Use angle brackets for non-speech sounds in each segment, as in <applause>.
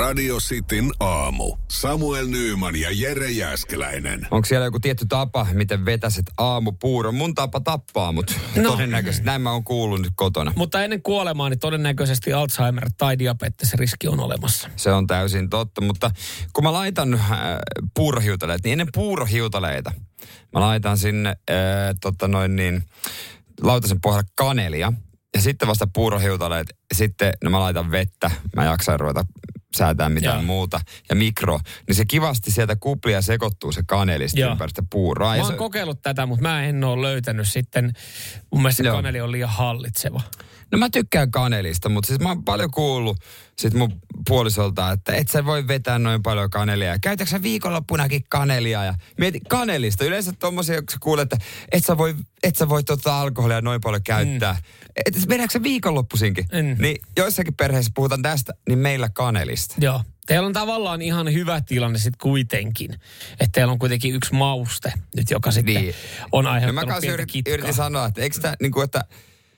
Radio Cityn aamu. Samuel Nyyman ja Jere Jäskeläinen. Onko siellä joku tietty tapa, miten vetäiset aamupuuron? Mun tapa tappaa, mutta no. No. todennäköisesti näin mä oon kuullut nyt kotona. Mutta ennen kuolemaa niin todennäköisesti Alzheimer tai diabetes riski on olemassa. Se on täysin totta, mutta kun mä laitan äh, puurohiutaleet, niin ennen puurohiutaleita mä laitan sinne äh, tota noin niin, lautasen pohjalle kanelia. Ja sitten vasta puurohiutaleet, sitten no mä laitan vettä, mä jaksan ruveta säätää mitään Joo. muuta. Ja mikro, niin se kivasti sieltä kuplia sekoittuu se kaneli sitten Joo. ympäri sitä puuroa. Mä oon se, kokeillut tätä, mutta mä en ole löytänyt sitten. Mun mielestä se Joo. kaneli on liian hallitseva. No mä tykkään kanelista, mutta siis mä oon paljon kuullut sit mun puolisolta, että et sä voi vetää noin paljon kanelia. Käytätkö sä viikonloppunakin kanelia? Ja mieti kanelista. Yleensä tommosia, kun sä kuulet, että et sä voi, et sä voi tota alkoholia noin paljon käyttää. Mm. Et vedätkö sä viikonloppuisinkin? En. Niin joissakin perheissä puhutaan tästä, niin meillä kanelista. Joo. Teillä on tavallaan ihan hyvä tilanne sitten kuitenkin. Että teillä on kuitenkin yksi mauste nyt, joka sitten Niin. niin. on No mä aiheuttanut pientä yritin, kitkaa. yritin sanoa, että eikö tää niinku, että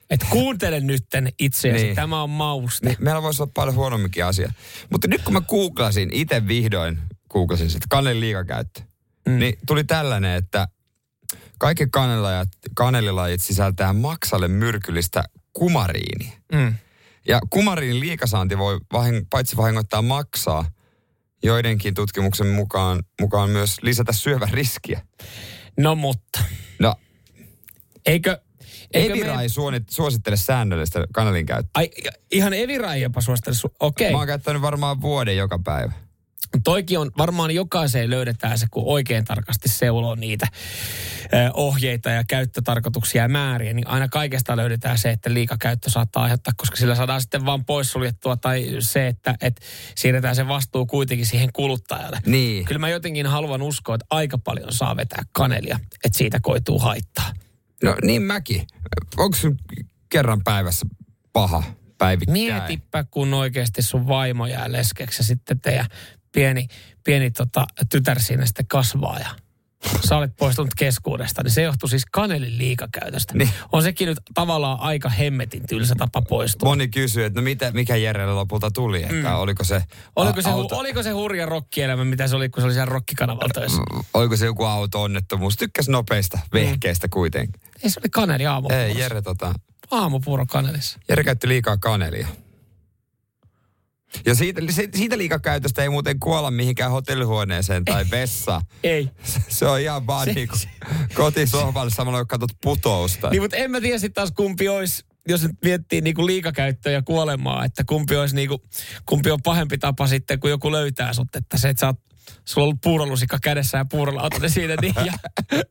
Että kuuntele nytten itseäsi, Niin. niin. tämä on mauste. Niin, meillä voisi olla paljon huonomminkin asia. Mutta nyt kun mä googlasin, itse vihdoin googlasin sitä kanelin liikakäyttö, mm. niin tuli tällainen, että kaikki kanelilajit, kanelilajit sisältää maksalle myrkyllistä kumariinia. Mm. Ja kumariinin liikasaanti voi vahing, paitsi vahingoittaa maksaa, joidenkin tutkimuksen mukaan, mukaan myös lisätä syövän riskiä. No mutta, No, eikö... eikö Evira me- suosittele säännöllistä kanelin käyttöä. Ai, Ihan Evira ei jopa suosittele. su- Okei. Mä oon käyttänyt varmaan vuoden joka päivä. Toikin on, varmaan jokaiseen löydetään se, kun oikein tarkasti seuloo niitä ohjeita ja käyttötarkoituksia ja määriä, niin aina kaikesta löydetään se, että liikakäyttö saattaa aiheuttaa, koska sillä saadaan sitten vaan poissuljettua tai se, että, että siirretään se vastuu kuitenkin siihen kuluttajalle. Niin. Kyllä mä jotenkin haluan uskoa, että aika paljon saa vetää kanelia, että siitä koituu haittaa. No niin mäkin. Onko sun kerran päivässä paha päivittäin? Mietipä, kun oikeasti sun vaimo jää leskeksi ja sitten teidän pieni, pieni tota, tytär siinä sitten kasvaa ja sä olet poistunut keskuudesta, niin se johtuu siis kanelin liikakäytöstä. Niin. On sekin nyt tavallaan aika hemmetin tylsä tapa poistua. Moni kysyy, että no mitä, mikä Jerelle lopulta tuli, että mm. oliko se Oliko se, auto, oliko se hurja rokkielämä, mitä se oli, kun se oli siellä rokkikanavalla töissä? oliko se joku auto-onnettomuus? Tykkäs nopeista vehkeistä kuitenkin. Ei se oli kaneli aamupuuro. Ei, Jere, tota, Aamupuuro kanelissa. Jere käytti liikaa kanelia. Ja siitä, siitä liikakäytöstä ei muuten kuolla mihinkään hotellihuoneeseen tai vessaan. Ei. <laughs> Se on ihan vaan Se- niin kuin kotisohvalle samalla kun katsot putousta. Niin, mutta en mä tiedä sitten taas kumpi olisi, jos nyt miettii niinku liikakäyttöä ja kuolemaa, että kumpi olisi niinku, kumpi on pahempi tapa sitten, kun joku löytää sut, että se, että sä oot, sulla on ollut puurolusikka kädessä ja puurolla otat ne siinä niin, ja, <laughs>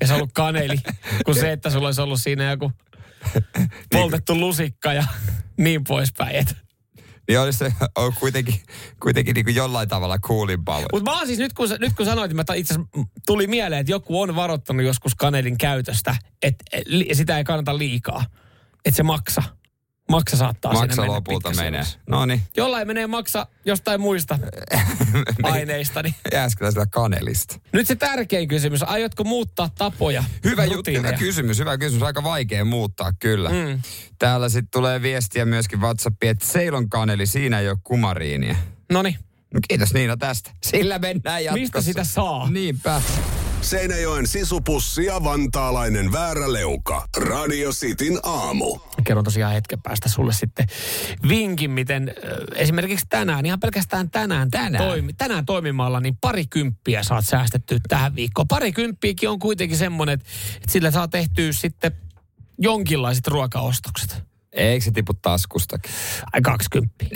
ja se on ollut kaneli, kuin se, että sulla olisi ollut siinä joku poltettu lusikka ja niin poispäin. Et. Niin olisi se on kuitenkin, kuitenkin niin kuin jollain tavalla kuulimpaa. Mutta mä oon siis, nyt kun, nyt kun sanoit, ta- itse tuli mieleen, että joku on varoittanut joskus kanelin käytöstä, että sitä ei kannata liikaa. Että se maksa. Maksa saattaa sinne Maksa mennä lopulta menee. No niin, Jollain menee maksa jostain muista <laughs> aineista. Niin. <laughs> jääskeläisellä kanelista. Nyt se tärkein kysymys. Aiotko muuttaa tapoja? Hyvä juttu, hyvä kysymys, hyvä kysymys. Aika vaikea muuttaa kyllä. Mm. Täällä sitten tulee viestiä myöskin WhatsAppiin, että Seilon kaneli, siinä ei ole kumariinia. No kiitos Niina tästä. Sillä mennään jatkossa. Mistä sitä saa? Niinpä. Seinäjoen sisupussi ja vantaalainen vääräleuka. Radio Cityn aamu. Kerron tosiaan hetken päästä sulle sitten vinkin, miten ö, esimerkiksi tänään, ihan pelkästään tänään, Tänään? Toimi, tänään toimimalla, niin pari kymppiä saat säästettyä tähän viikkoon. Pari kymppiäkin on kuitenkin semmoinen, että sillä saa tehtyä sitten jonkinlaiset ruokaostokset. Eikö se tipu taskustakin? Ai kaksikymppiä.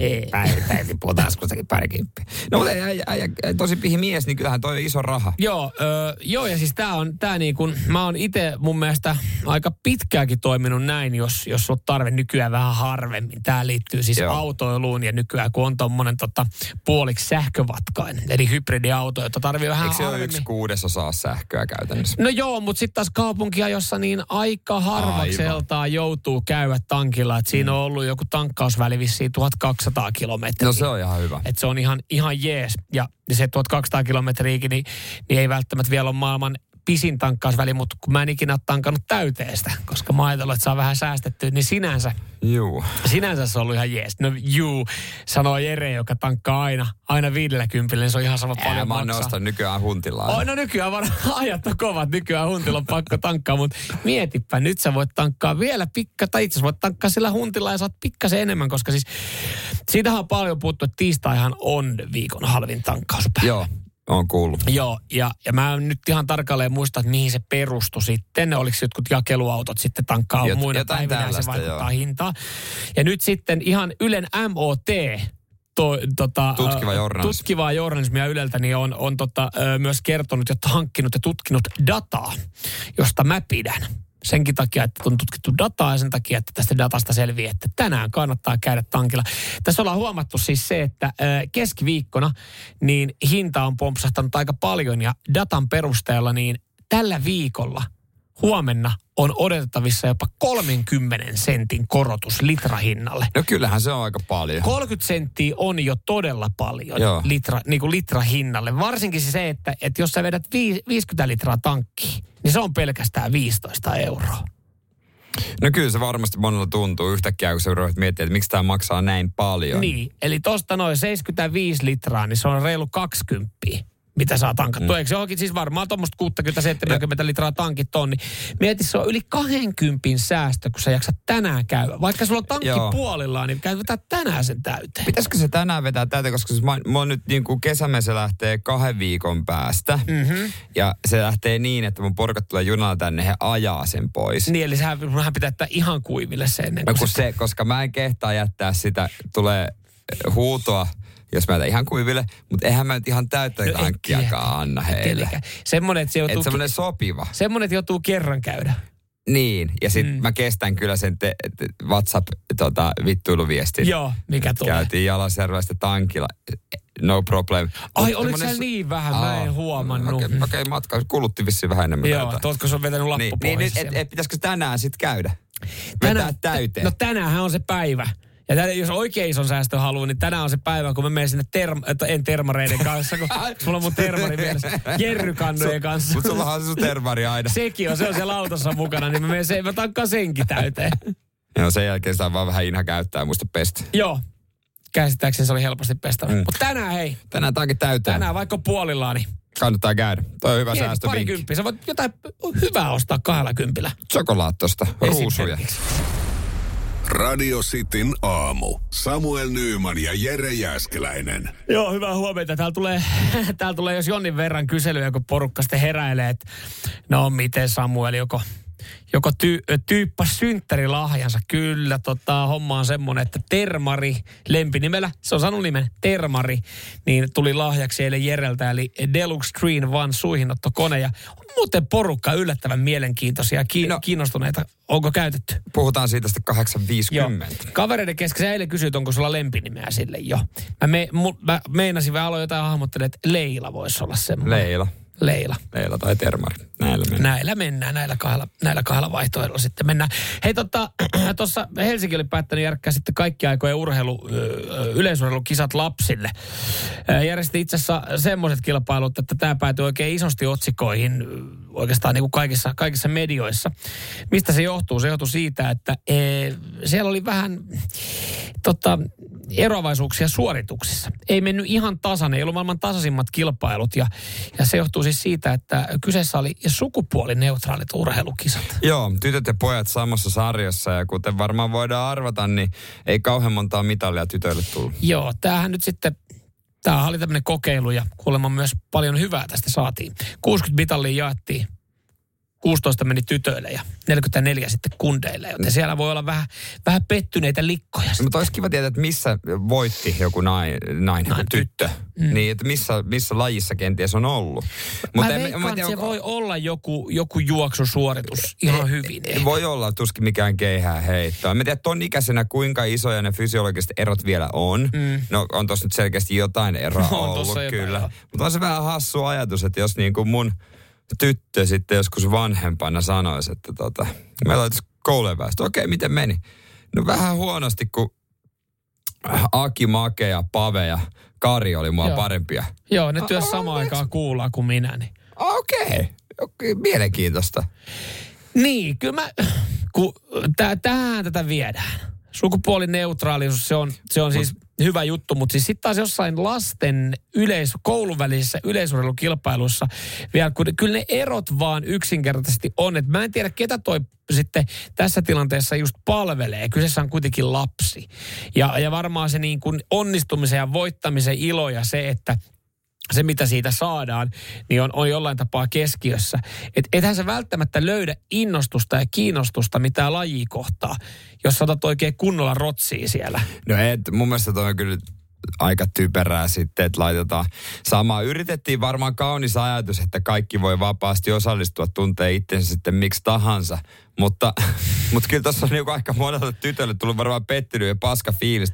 Ei, päivä tippuu taskustakin parikymppiä. No mutta äijä, äijä, tosi pihi mies, niin kyllähän toi on iso raha. Joo, ö, joo, ja siis tää on, tää niin kuin, mä oon itse mun mielestä aika pitkääkin toiminut näin, jos, jos on tarve nykyään vähän harvemmin. Tää liittyy siis Joo. joo. autoiluun ja nykyään kun on tommonen tota, puoliksi sähkövatkainen, eli hybridiauto, jota tarvii vähän Eikö se ole harvemmin. yksi kuudesosaa sähköä käytännössä? No joo, mutta sitten taas kaupunkiajossa niin aika harvakseltaan joutuu käydä tankilla. Et siinä on ollut joku tankkausväli vissiin 1200 kilometriä. No se on ihan hyvä. Että se on ihan, ihan jees. Ja se 1200 kilometriäkin, niin, niin ei välttämättä vielä ole maailman pisin tankkausväli, mutta kun mä en ikinä ole tankannut täyteestä, koska mä ajatellut, että saa vähän säästettyä, niin sinänsä, Juu. sinänsä se on ollut ihan jees. No juu, sanoo Jere, joka tankkaa aina, aina viidellä kympillä, niin se on ihan sama Ää, paljon mä oon maksaa. nykyään huntillaan. Oh, no nykyään varmaan <laughs> ajat on kovat, nykyään huntilla on pakko tankkaa, mutta mietipä, nyt sä voit tankkaa vielä pikka, tai itse voit tankkaa sillä huntilla ja saat pikkasen enemmän, koska siis siitähän on paljon puhuttu, että tiistaihan on viikon halvin tankkauspäivä. Joo, on kuullut. Joo, ja, ja mä en nyt ihan tarkalleen muista, että mihin se perustui sitten. Oliko jotkut jakeluautot sitten tankkaa Jot- muina päivinä ja se vaikuttaa joo. hintaan. Ja nyt sitten ihan Ylen MOT, to, tota, Tutkiva journalismi. tutkivaa journalismia Yleltä, niin on, on tota, myös kertonut, että hankkinut ja tutkinut dataa, josta mä pidän. Senkin takia, että on tutkittu dataa ja sen takia, että tästä datasta selviää, että tänään kannattaa käydä tankilla. Tässä ollaan huomattu siis se, että keskiviikkona niin hinta on pompsahtanut aika paljon ja datan perusteella niin tällä viikolla huomenna on odotettavissa jopa 30 sentin korotus litrahinnalle. No kyllähän se on aika paljon. 30 senttiä on jo todella paljon Joo. litra, niin kuin litra hinnalle. Varsinkin se, että, että jos sä vedät viis- 50 litraa tankkiin, niin se on pelkästään 15 euroa. No kyllä se varmasti monella tuntuu yhtäkkiä, kun sä ruvet miettimään, että miksi tämä maksaa näin paljon. Niin, eli tosta noin 75 litraa, niin se on reilu 20 mitä saa tankattua. Mm. Eikö se onkin siis varmaan tuommoista 60-70 litraa tankit on, niin mieti se on yli 20 säästö, kun sä jaksat tänään käydä. Vaikka sulla on tankki Joo. puolillaan, niin käy vetää tänään sen täyteen. Pitäisikö se tänään vetää tätä, koska siis mä, mä oon nyt niin kuin kesämessä lähtee kahden viikon päästä. Mm-hmm. Ja se lähtee niin, että mun porukat tulee junalla tänne, he ajaa sen pois. Niin, eli sehän pitää jättää ihan kuiville se ennen No kuin kun se... se, koska mä en kehtaa jättää sitä, tulee huutoa, jos mä ihan kuiville, mutta eihän mä nyt ihan täyttä No et tankkiakaan anna heille. Semmoinen, että se joutuu, Että semmoinen sopiva. semmoinen, että joutuu kerran käydä. Niin, ja sitten mm. mä kestän kyllä sen te, te, WhatsApp-vittuiluviestin. Joo, mikä tulee. Käytiin Jalasjärvestä tankilla. No problem. Ai, Mut oliko su- niin vähän? Mä en Aa, huomannut. Okei, okay, okay, matka kulutti vissiin vähän enemmän. Joo, tuotko se on vetänyt lappu niin, pois niin et, siellä? et, pitäisikö tänään sitten käydä? Vetää täyteen. No tänäänhän on se päivä. Ja tänään, jos oikein ison säästö haluaa, niin tänään on se päivä, kun mä menen sinne term, että en termareiden kanssa, kun <laughs> mulla on mun termari mielessä. Jerrykannojen kanssa. Mutta sullahan on se sun tervari aina. <laughs> Sekin on, se on siellä autossa mukana, niin mä menen sen, mä tankkaan senkin täyteen. <laughs> Joo, sen jälkeen saa vaan vähän inha käyttää muista pestä. Joo. Käsittääkseni se oli helposti pestävä. Mm. Mutta tänään hei, Tänään taankin täyteen. tänään vaikka puolillaan, niin Kannattaa käydä. Toi on hyvä mieti, säästövinkki. parikymppiä. Sä voit jotain hyvää ostaa kahdella kympillä. Chokolaattosta, ruusuja. Radio Cityn aamu. Samuel Nyyman ja Jere Jäskeläinen. Joo, hyvää huomenta. Täällä tulee, <laughs> täällä tulee jos jonnin verran kyselyjä, kun porukka sitten heräilee, että no miten Samuel, joko, joko ty, tyyppas synttärilahjansa. Kyllä, tota, homma on semmoinen, että Termari lempinimellä, se on saanut nimen Termari, niin tuli lahjaksi eilen Jereltä, eli Deluxe Screen One suihinottokone. Ja on muuten porukka yllättävän mielenkiintoisia, ki- No. kiinnostuneita. Onko käytetty? Puhutaan siitä sitten Joo. 850. Kavereiden kesken eilen kysyit, onko sulla lempinimeä sille jo. Mä, me, mu, mä meinasin vähän aloin jotain hahmottelemaan, että Leila voisi olla semmoinen. Leila. Leila. Leila tai Termari. Näillä mennään. Näillä mennään, näillä kahdella, näillä kahdella vaihtoehdolla sitten mennään. Hei tota, <clears throat> tuossa Helsinki oli päättänyt järkkää sitten kaikki aikojen urheilu, yleisurheilukisat lapsille. Järjesti itse asiassa semmoiset kilpailut, että tämä päätyi oikein isosti otsikoihin oikeastaan niin kuin kaikissa, kaikissa medioissa. Mistä se johtuu? Se johtuu siitä, että e, siellä oli vähän tota, eroavaisuuksia suorituksissa. Ei mennyt ihan tasan, ei ollut maailman tasaisimmat kilpailut ja, ja se johtuu siis siitä, että kyseessä oli sukupuolineutraalit urheilukisat. Joo, tytöt ja pojat samassa sarjassa ja kuten varmaan voidaan arvata, niin ei kauhean montaa mitalia tytöille tullut. Joo, tämähän nyt sitten, tämä oli tämmöinen kokeilu ja kuulemma myös paljon hyvää tästä saatiin. 60 mitallia jaettiin 16 meni tytöille ja 44 sitten kundeille, joten siellä voi olla vähän, vähän pettyneitä likkoja. Mutta olisi kiva tietää, että missä voitti joku nainen, nainen joku tyttö. Mm. Niin, että missä, missä lajissa kenties on ollut. Mä en- veikkaan, että se onko- voi olla joku, joku juoksusuoritus ihan hyvin. Ei Voi olla tuskin mikään keihää heittoa. Mä tiedän, ton ikäisenä kuinka isoja ne fysiologiset erot vielä on. Mm. No on tossa nyt selkeästi jotain eroa On ollut, jotain, kyllä. joo. Mutta on se vähän hassu ajatus, että jos niin kuin mun tyttö sitten joskus vanhempana sanoisi, että tota, meillä olisi koulujen väestö. Okei, miten meni? No vähän huonosti, kun Aki, Make ja Pave ja Kari oli mua Joo. parempia. Joo, ne työs samaan aikaan kuulaa kuin minä. Niin. Okei. Mielenkiintoista. Niin, kyllä mä, kun tää, tähän tätä viedään. Sukupuolineutraalisuus, se on, se on siis hyvä juttu, mutta siis sitten taas jossain lasten yleis, koulun välisissä yleisurheilukilpailuissa vielä, kun kyllä ne erot vaan yksinkertaisesti on. Et mä en tiedä, ketä toi sitten tässä tilanteessa just palvelee. Kyseessä on kuitenkin lapsi. Ja, ja varmaan se niin kuin onnistumisen ja voittamisen ilo ja se, että se, mitä siitä saadaan, niin on, on jollain tapaa keskiössä. Et ethän sä välttämättä löydä innostusta ja kiinnostusta mitään lajia kohtaa, jos saatat oikein kunnolla rotsia siellä. No et, mun mielestä toi on kyllä aika typerää sitten, että laitetaan samaa. Yritettiin varmaan kaunis ajatus, että kaikki voi vapaasti osallistua, tuntee itsensä sitten miksi tahansa. Mutta, <laughs> mutta kyllä tuossa on niinku aika monelle tytölle tullut varmaan pettynyt ja paska fiilis.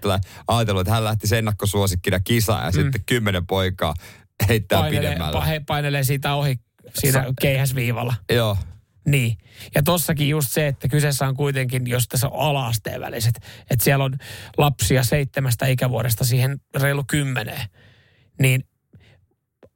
Ajatellut, että hän lähti ennakkosuosikkina kisaan ja mm. sitten kymmenen poikaa heittää painelee, pidemmällä. He painelee siitä ohi siinä Sa- keihäsviivalla. Joo. Niin. Ja tossakin just se, että kyseessä on kuitenkin, jos tässä on ala-asteen väliset, että siellä on lapsia seitsemästä ikävuodesta siihen reilu kymmeneen. Niin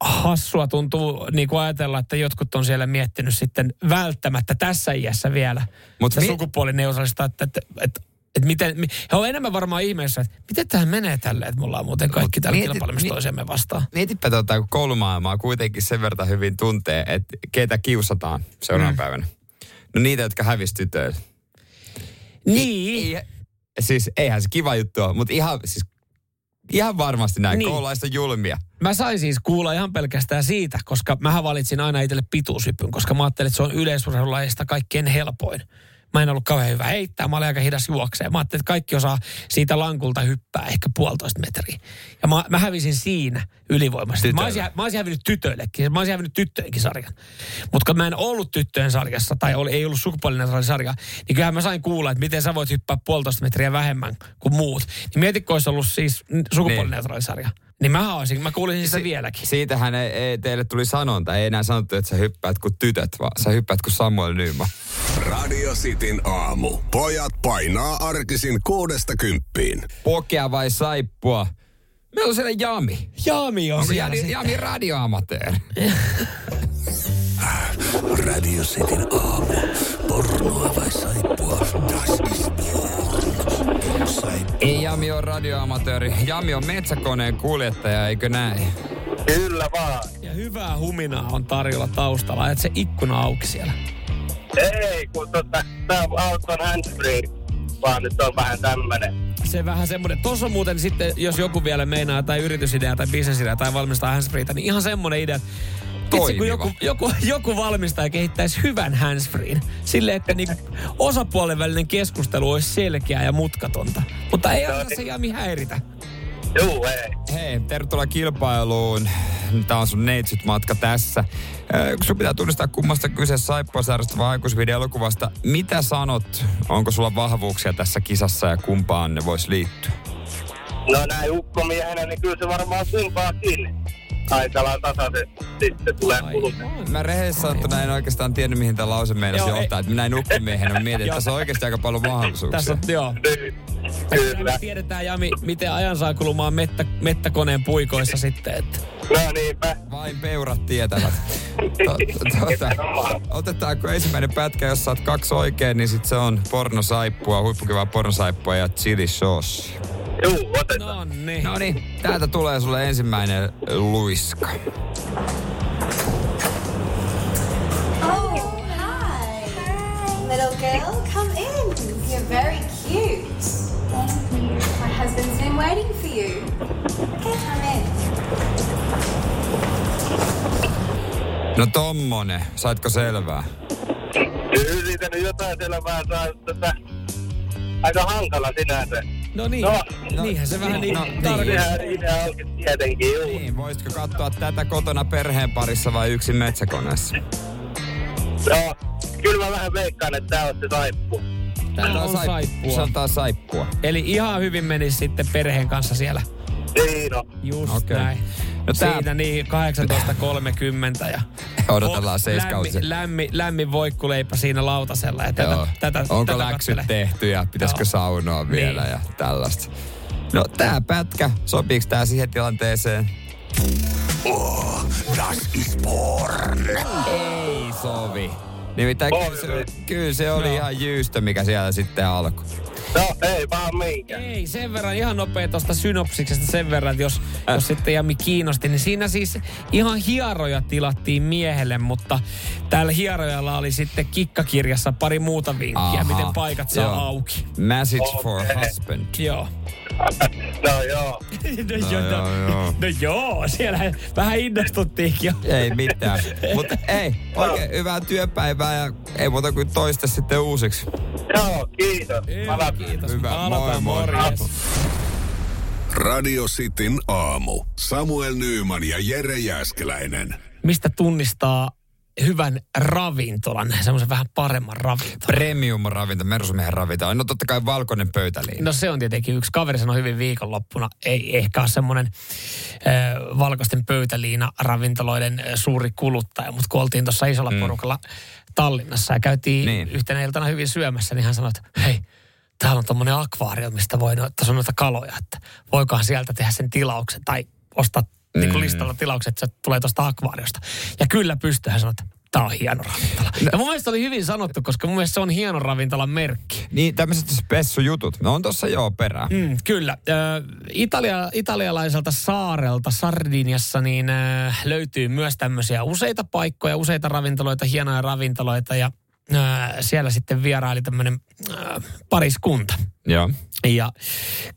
hassua tuntuu niin kuin ajatella, että jotkut on siellä miettinyt sitten välttämättä tässä iässä vielä Mut mi- sukupuolineutraalista, että, että, että että miten, he on enemmän varmaan ihmeessä, että miten tähän menee tälle, että me ollaan muuten kaikki täällä mieti, kilpailemassa toisemme vastaan. Mietipä tota, kun koulumaailmaa kuitenkin sen verran hyvin tuntee, että keitä kiusataan seuraavana mm. päivänä. No niitä, jotka hävisi tytöille. Niin. Ei, siis eihän se kiva juttu ole, mutta ihan, siis, ihan varmasti näin niin. koululaista julmia. Mä sain siis kuulla ihan pelkästään siitä, koska mä valitsin aina itselle pituushypyn, koska mä ajattelin, että se on yleisurheilulajista kaikkein helpoin. Mä en ollut kauhean hyvä heittää, mä olin aika hidas juokseen. Mä ajattelin, että kaikki osaa siitä lankulta hyppää ehkä puolitoista metriä. Ja mä, mä hävisin siinä ylivoimasti. Mä olisin, mä olisin hävinnyt tytöillekin. Mä olisin hävinnyt tyttöjenkin sarjan. Mutta kun mä en ollut tyttöjen sarjassa, tai oli, ei ollut sukupuolinen sarja, niin kyllähän mä sain kuulla, että miten sä voit hyppää puolitoista metriä vähemmän kuin muut. Niin mietitkö, olisi ollut siis sukupuolinen sarja. Niin mä olisin, mä kuulisin sitä si- vieläkin. Siitähän ei, ei, teille tuli sanonta. Ei enää sanottu, että sä hyppäät kuin tytöt, vaan sä hyppäät kuin Samuel Nyman. Radio Cityn aamu. Pojat painaa arkisin kuudesta kymppiin. Pokea vai saippua? Meillä on siellä Jami. Jami on Onko siellä Jami, Jami radioamateur? <laughs> Radio Cityn aamu. Pornoa vai saippua? Das ist Jami on radioamatööri. Jami on metsäkoneen kuljettaja, eikö näin? Kyllä vaan. Ja hyvää huminaa on tarjolla taustalla. Et se ikkuna auki siellä. Ei, kun tota, tää auto on handsfree, vaan nyt on vähän tämmönen. Se vähän semmonen. Tuossa on muuten sitten, jos joku vielä meinaa tai yritysidea tai bisnesidea tai valmistaa handsfreeta, niin ihan semmonen idea, Itse, kun joku, joku, joku valmistaja kehittäisi hyvän handsfreen. Silleen, että niin osapuolen välinen keskustelu olisi selkeää ja mutkatonta. Mutta ei no, se Jami häiritä. Joo, ei. Hei, tervetuloa kilpailuun. Tämä on sun neitsyt matka tässä. Kun sun pitää tunnistaa kummasta kyse saippuasäädöstä vai aikuisvideolokuvasta, mitä sanot? Onko sulla vahvuuksia tässä kisassa ja kumpaan ne voisi liittyä? No näin ukkomiehenä, niin kyllä se varmaan kumpaakin aika tasaisesti sitten tulee kulutettua. Mä rehellisesti sanottuna en oikeastaan tiennyt, mihin tämä lause meinasi johtaa. Että minä nukkimiehenä mietin, että tässä on oikeasti aika paljon mahdollisuuksia. Tässä on, joo. Kyllä. Tiedetään, Jami, miten ajan saa kulumaan mettä, mettäkoneen puikoissa sitten. Että. No niinpä. Vain peurat tietävät. tuota, otetaanko ensimmäinen pätkä, jos saat kaksi oikein, niin sit se on pornosaippua, huippukivaa pornosaippua ja chili sauce. Otetaan. No niin. No niin, täältä tulee sulle ensimmäinen luiska. Oh, hi. Hi. Little girl, come in. You're very cute. Thank you. My husband's been waiting for you. Okay, come in. No tommonen, saitko selvää? Yritän jotain selvää saa tätä aika hankala sinänsä. No niin, no, no niinhän se vähän niin no, niin. tietenkin, juu. Niin, voisitko katsoa tätä kotona perheen parissa vai yksin metsäkoneessa? No, kyllä mä vähän veikkaan, että tää on se saippu. Tää on, on saippua. Se on taas saippua. Eli ihan hyvin menisi sitten perheen kanssa siellä. No. Just okay. näin. No tää... Siitä niin 18.30 ja... Odotellaan seiskausia. Lämmin, lämmin, lämmin voikkuleipä siinä lautasella. Ja tätä, tätä, Onko tätä läksyt katsele. tehty ja pitäisikö Joo. saunoa vielä niin. ja tällaista. No tää pätkä, sopiiko tää siihen tilanteeseen? Oh, das ist porn. Ei sovi. Nimittäin kyllä se, kyllä se oli ihan jyystö, mikä siellä sitten alkoi. No, ei vaan minkä. Ei, sen verran ihan nopea tuosta synopsiksesta sen verran, että jos, äh. jos sitten Jami kiinnosti, niin siinä siis ihan hieroja tilattiin miehelle, mutta täällä hierojalla oli sitten kikkakirjassa pari muuta vinkkiä, Aha, miten paikat saa joo. auki. Message for Okei. husband. <laughs> Joo. No joo. no, No joo, joo, joo. no joo, siellä vähän innostuttiinkin jo. Ei mitään. Mutta ei, oikein hyvää työpäivää ja ei muuta kuin toista sitten uusiksi. Joo, kiitos. Palataan. Kiitos. Hyvä, moi, moi. Radio Cityn aamu. Samuel Nyyman ja Jere Jäskeläinen. Mistä tunnistaa hyvän ravintolan, semmoisen vähän paremman ravintolan? Premium-ravinto, mersumiehen ravinto. No totta kai valkoinen pöytäliina. No se on tietenkin yksi. Kaveri sanoi hyvin viikonloppuna. Ei ehkä ole semmoinen äh, valkoisten pöytäliina ravintoloiden äh, suuri kuluttaja, mutta kun oltiin tuossa isolla mm. porukalla Tallinnassa ja käytiin niin. yhtenä iltana hyvin syömässä, niin hän sanoi, että hei, täällä on tuommoinen akvaario, mistä voi, no, tässä on noita kaloja, että voikohan sieltä tehdä sen tilauksen tai ostaa mm. niin listalla tilaukset, että se tulee tuosta akvaariosta. Ja kyllä pystyy, hän sanoi, että tämä on hieno ravintola. No. Ja mun mielestä oli hyvin sanottu, koska mun mielestä se on hieno ravintolan merkki. Niin, tämmöiset spessujutut. No on tossa joo perää. Mm, kyllä. Ö, Italia, italialaiselta saarelta Sardiniassa niin ö, löytyy myös tämmöisiä useita paikkoja, useita ravintoloita, hienoja ravintoloita ja siellä sitten vieraili tämmöinen pariskunta. Joo. Ja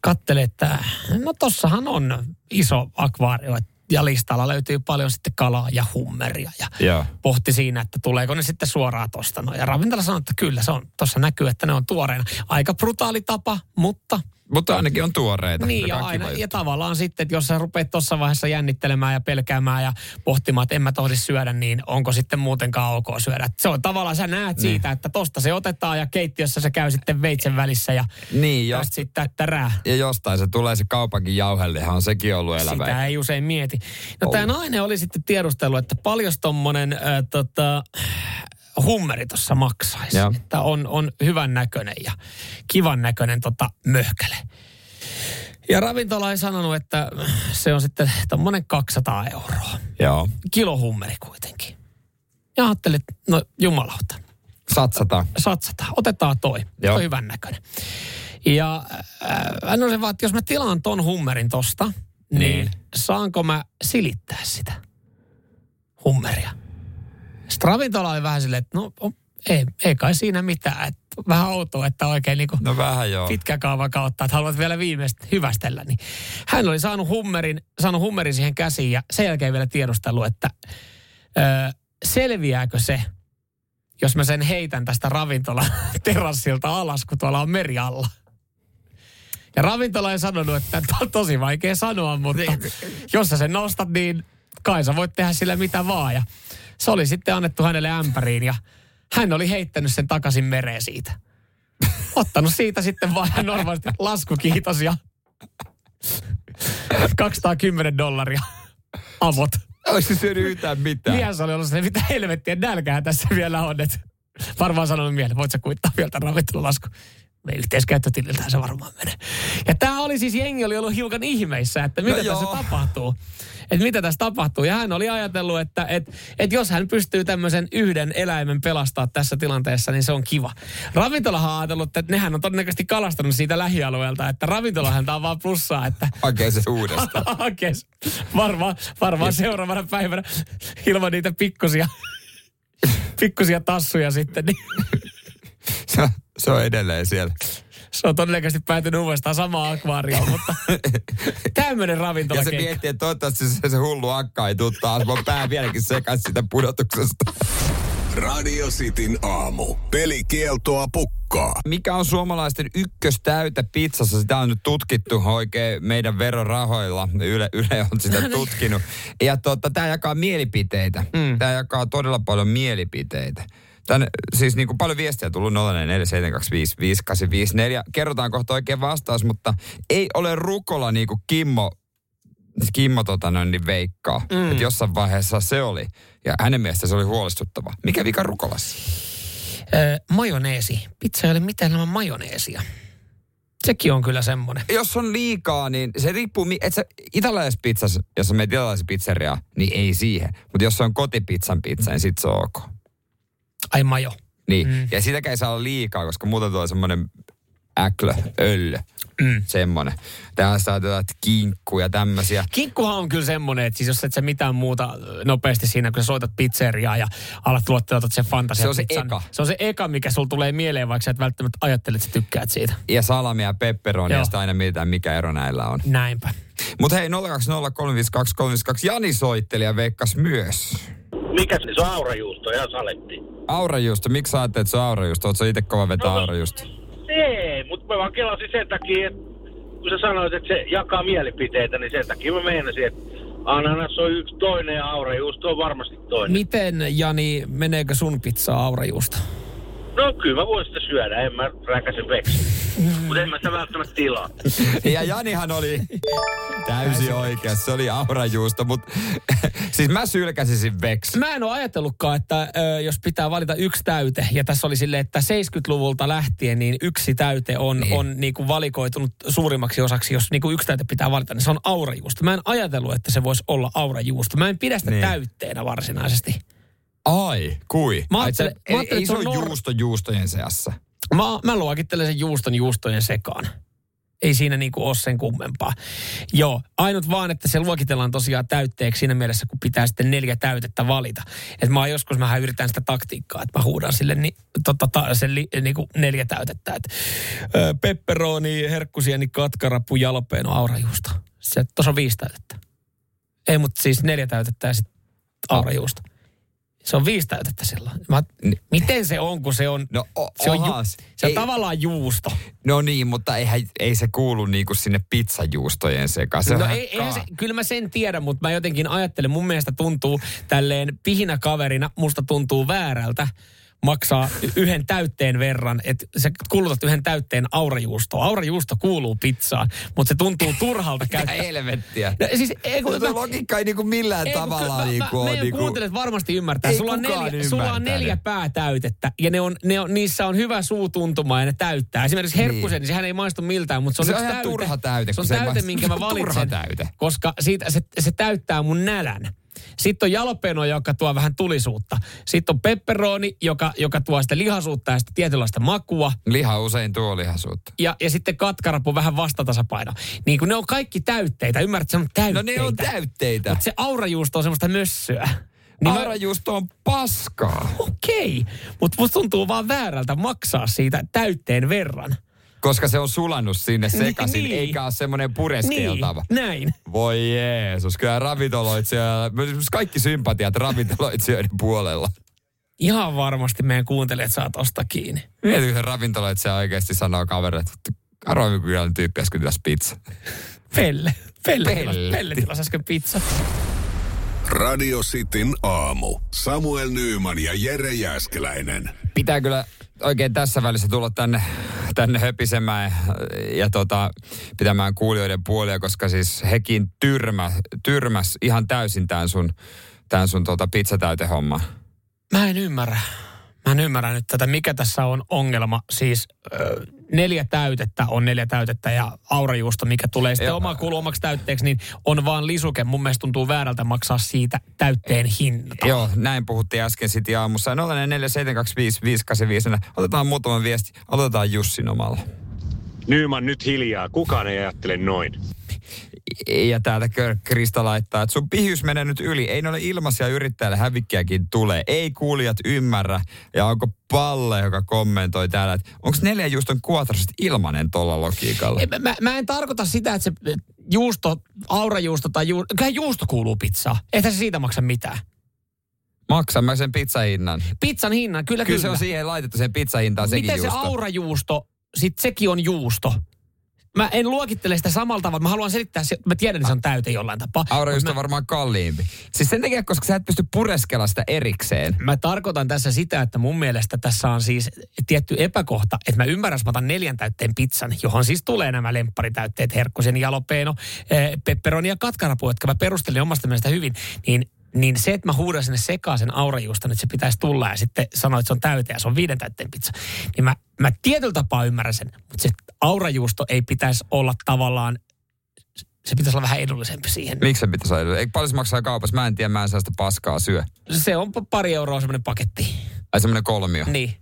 kattele, että no tossahan on iso akvaario ja listalla löytyy paljon sitten kalaa ja hummeria. Ja Joo. pohti siinä, että tuleeko ne sitten suoraan tosta. No, ja ravintola sanoi, että kyllä se on, tuossa näkyy, että ne on tuoreena. Aika brutaali tapa, mutta Mutta ainakin on tuoreita. niin, ja, aina, ja tavallaan sitten, että jos sä rupeat tuossa vaiheessa jännittelemään ja pelkäämään ja pohtimaan, että en mä tohdi syödä, niin onko sitten muutenkaan ok syödä. Se on tavallaan, sä näet niin. siitä, että tosta se otetaan ja keittiössä se käy sitten veitsen välissä ja Niin, jos, sitten tättärää. ja jostain se tulee se kaupankin jauhelihan, on sekin ollut elävä. Sitä ei usein mieti. No tämä nainen oli sitten tiedustellut, että paljon tommonen äh, tota, hummeri tuossa maksaisi. Joo. Että on, on hyvän näköinen ja kivan näköinen tota, möhkäle. Ja ravintola ei sanonut, että se on sitten tommonen 200 euroa. Joo. Kilo hummeri kuitenkin. Ja ajattelin, että no jumalauta, Satsataan. satsataan, otetaan toi. Joo. Toi hyvän näköinen. Ja äh, on se vaan, että jos mä tilaan ton hummerin tosta, niin, Niin. niin saanko mä silittää sitä hummeria? Sitten ravintola oli vähän silleen, että no ei, ei kai siinä mitään. Että vähän outoa, että oikein niin No vähän joo. pitkä kaava kautta, että haluat vielä viimeistä hyvästellä. Niin hän oli saanut hummerin, saanut hummerin siihen käsiin ja sen jälkeen vielä tiedustelu, että ö, selviääkö se, jos mä sen heitän tästä ravintolan <laughs> terassilta alas, kun tuolla on meri alla. Ja ravintola ei sanonut, että to, on tosi vaikea sanoa, mutta jos sä sen nostat, niin kai sä voit tehdä sillä mitä vaan. Ja se oli sitten annettu hänelle ämpäriin ja hän oli heittänyt sen takaisin mereen siitä. Ottanut siitä sitten vaan normaalisti lasku kiitos ja 210 dollaria avot. Olisi syönyt yhtään mitään. Mies oli ollut se, mitä helvettiä nälkää tässä vielä on. Varmaan sanonut mieleen, voit sä kuittaa vielä tämän ravintolalasku. Me yhteiskäyttötililtähän se varmaan menee. Ja tämä oli siis, jengi oli ollut hiukan ihmeissä, että mitä No tässä joo. tapahtuu. Että mitä tässä tapahtuu. Ja hän oli ajatellut, että et, et jos hän pystyy tämmöisen yhden eläimen pelastaa tässä tilanteessa, niin se on kiva. Ravintolahan on ajatellut, että nehän on todennäköisesti kalastanut siitä lähialueelta, että ravintolahan tämä on vaan plussaa, että <laughs> Hakee se uudestaan. <laughs> Hakes. Varmaan, varmaan seuraavana päivänä ilman niitä pikkusia, <laughs> pikkusia tassuja sitten. Niin se, se on edelleen siellä. se on todennäköisesti päätynyt uudestaan samaan akvaarioon, mutta <laughs> tämmöinen ravintola Ja se miettii, että toivottavasti se, se hullu akka ei tuu taas. Mä pää vieläkin sekas sitä pudotuksesta. Radio Cityn aamu. Pelikieltoa pukkaa. Mikä on suomalaisten ykköstäyte pizzassa? Sitä on nyt tutkittu oikein meidän verorahoilla. Yle, Yle on sitä <laughs> tutkinut. Ja tota, tämä jakaa mielipiteitä. Mm. Tämä jakaa todella paljon mielipiteitä. Tänne, siis niin kuin paljon viestiä tullut 047255854. Kerrotaan kohta oikein vastaus, mutta ei ole rukola niin kuin Kimmo Kimmo tota noin, niin veikkaa, mm. että jossain vaiheessa se oli. Ja hänen mielestä se oli huolestuttava. Mikä vika rukolassa? Öö, majoneesi. Pizza ei ole mitään ilman majoneesia. Sekin on kyllä semmoinen. jos on liikaa, niin se riippuu, että italialaisessa pizzassa, jos on menet italialaisessa niin ei siihen. Mutta jos se on kotipizzan pizza, niin sit se on ok. Ai majo. Niin. Mm. Ja sitäkään ei saa olla liikaa, koska muuten tulee semmoinen äklö, öllö. Mm. Semmoinen. Tähän saa jotain kinkkuja ja tämmöisiä. Kinkkuhan on kyllä semmoinen, että siis jos et sä mitään muuta nopeasti siinä, kun sä soitat pizzeriaa ja alat luottelua sen fantasia. Se on se eka. Se on se eka, mikä sulla tulee mieleen, vaikka sä et välttämättä ajattele, että sä tykkäät siitä. Ja salamia ja pepperonia, ja sitä aina mietitään, mikä ero näillä on. Näinpä. Mutta hei, 020352352 Jani soitteli ja veikkas myös. Mikä se on aurajuusto ja saletti? Aurajuusto, miksi sä ajattelet, että se on aurajuusto? Oletko itse kova vetää No, aurajuusto? Ei, mutta mä vaan kelasin sen takia, että kun sä sanoit, että se jakaa mielipiteitä, niin sen takia mä meinasin, että ananas on yksi toinen ja aurajuusto on varmasti toinen. Miten, Jani, meneekö sun pizzaa aurajuusta? No kyllä mä voin sitä syödä, en mä räkäse veksi. Mutta en mä sitä välttämättä tilaa. Ja Janihan oli täysin oikeassa. Se oli aurajuusto, mutta <laughs> siis mä sylkäsisin veksi. Mä en ole ajatellutkaan, että ö, jos pitää valita yksi täyte, ja tässä oli silleen, että 70-luvulta lähtien niin yksi täyte on, Niin. niin. on niinku valikoitunut suurimmaksi osaksi, jos niinku yksi täyte pitää valita, niin se on aurajuusto. Mä en ajatellut, että se voisi olla aurajuusto. Mä en pidä sitä Niin. täytteenä varsinaisesti. Ai, kui? Mä Ai, se- ajattelin- mä ei, ajattelin, ei että se on nor- juusto juustojen seassa. Mä, mä luokittelen sen juuston juustojen sekaan. Ei siinä niinku ole sen kummempaa. Joo, ainut vaan, että se luokitellaan tosiaan täytteeksi siinä mielessä, kun pitää sitten neljä täytettä valita. Et mä joskus, mä yritän sitä taktiikkaa, että mä huudan sille ni, tota, ta, sen li, niinku neljä täytettä. Et, ö, pepperoni, herkkusieni, katkarapu, jalopeeno, aurajuusto. Se, tuossa on viisi täytettä. Ei, mutta siis neljä täytettä ja sitten aurajuusto. Se on viisi täytettä silloin. Mä, miten se on, kun se on, No, o- se on, ju, se on Ei- tavallaan juusto. No niin, mutta eihän, ei se kuulu niinku sinne pizzajuustojen sekaan. Se no ei, eihän se, kyllä mä sen tiedän, mutta mä jotenkin ajattelen, mun mielestä tuntuu tälleen pihinä kaverina, musta tuntuu väärältä maksaa yhden täytteen verran, että sä kulutat yhden täytteen aurajuustoa. Aurajuusto kuuluu pizzaan, mutta se tuntuu turhalta <laughs> Mitä käyttää. helvettiä? No, siis, ei, kun, Tuo logiikka ei niinku millään ei, kun tavalla mä, niinku mä, ole meidän niinku... kuuntelijat varmasti ymmärtää. Ei Sulla on, neljä, sulla on neljä päätäytettä ja ne on, ne on, niissä on hyvä suutuntuma ja ne täyttää. Esimerkiksi herkkusen, niin sehän ei maistu miltään, mutta se on, Se on täyte. turha täyte, Se on kun täyte, minkä mä Se <laughs> on turha valitsen, täyte. koska siitä, se, se täyttää mun nälän. Sitten on jalopeno, joka tuo vähän tulisuutta. Sitten on pepperoni, joka, joka tuo sitä lihaisuutta ja sitä tietynlaista makua. Liha usein tuo lihasuutta. Ja, ja sitten katkarapu vähän vastatasapaino. Niin kun ne on kaikki täytteitä. Ymmärrät, se on No täytteitä. ne on täytteitä. Mutta se aurajuusto on semmoista mössöä. Niin Aurajuusto on paskaa. Okei, mutta musta tuntuu vaan väärältä maksaa siitä täytteen verran. Koska se on sulannut sinne sekaisin, niin. eikä ole semmoinen pureskeltava. Niin, näin. Voi Jeesus, kyllä ravintoloitsija, kaikki sympatiat ravintoloitsijoiden puolella. Ihan varmasti meidän kuuntelijat saa tosta kiinni. Mietin, kun se ravintoloitsija oikeasti sanoo kaverille, että Aroivi kyllä tyyppi äsken tilasi pizza. Pelle. Pelle, Pelle. Pelle. Pelle tilasi äsken pizza. Radio Cityn aamu. Samuel Nyyman ja Jere Jäskeläinen. Pitää kyllä oikein tässä välissä tulla tänne, tänne höpisemään ja tota, pitämään kuulijoiden puolia, koska siis hekin tyrmä, tyrmäs ihan täysin tämän sun, tämän sun tota pizzatäytehomman. Mä en ymmärrä. Mä en ymmärrä nyt tätä, mikä tässä on ongelma. Siis neljä täytettä on neljä täytettä ja aurajuusto, mikä tulee sitten oma kuulu omaksi täytteeksi, niin on vaan lisuke. Mun mielestä tuntuu väärältä maksaa siitä täytteen hinta. Joo, näin puhuttiin äsken sitten aamussa. 047255854. Otetaan muutama viesti. Otetaan Jussin omalla. Nyman nyt hiljaa, kukaan ei ajattele noin. Ja täältä Krista laittaa, että sun pihys menee nyt yli. Ei ne ole ilmaisia yrittäjälle hävikkiäkin tulee. Ei kuulijat ymmärrä. Ja onko Palle, joka kommentoi täällä, että onko neljä juuston kuotraset ilmanen tuolla logiikalla? Ei, Mä, mä en tarkoita sitä, että se juusto, aurajuusto tai juusto, kyllä juusto kuuluu pizzaan. Eihän se siitä maksa mitään. Maksan mä sen pizzahinnan. Pizzan hinnan, kyllä Kyllä kyllä. se on siihen laitettu sen pizzahintaan sekin Miten se juusto. aurajuusto, sit sekin on juusto. Mä en luokittele sitä samalla tavalla. Mä haluan selittää, se- mä tiedän, että se on täyte jollain tapaa. Aurajuusto Mut on mä, varmaan kalliimpi. Siis sen takia, koska sä et pysty pureskella sitä erikseen. mä tarkoitan tässä sitä, että mun mielestä tässä on siis tietty epäkohta, että mä ymmärrän, jos mä otan neljän täytteen pizzan, johon siis tulee nämä lempparitäytteet, herkkusen, jalopeeno, eh, pepperoni ja katkarapu, jotka mä perustelin omasta mielestä hyvin, niin niin se, että mä huudan sinne sekaan sen aurajuuston, että se pitäisi tulla ja sitten sanoit, että se on täyte ja se on viiden täytteen pizza, niin mä, mä tietyllä tapaa ymmärrän sen, mutta se aurajuusto ei pitäisi olla tavallaan, se pitäisi olla vähän edullisempi siihen. Miksi se pitäisi olla? Eikö paljon se maksaa kaupassa? Mä en tiedä, mä en saa sitä paskaa syö. Se on pa- pari euroa semmoinen paketti. Ai semmoinen kolmio, Niin.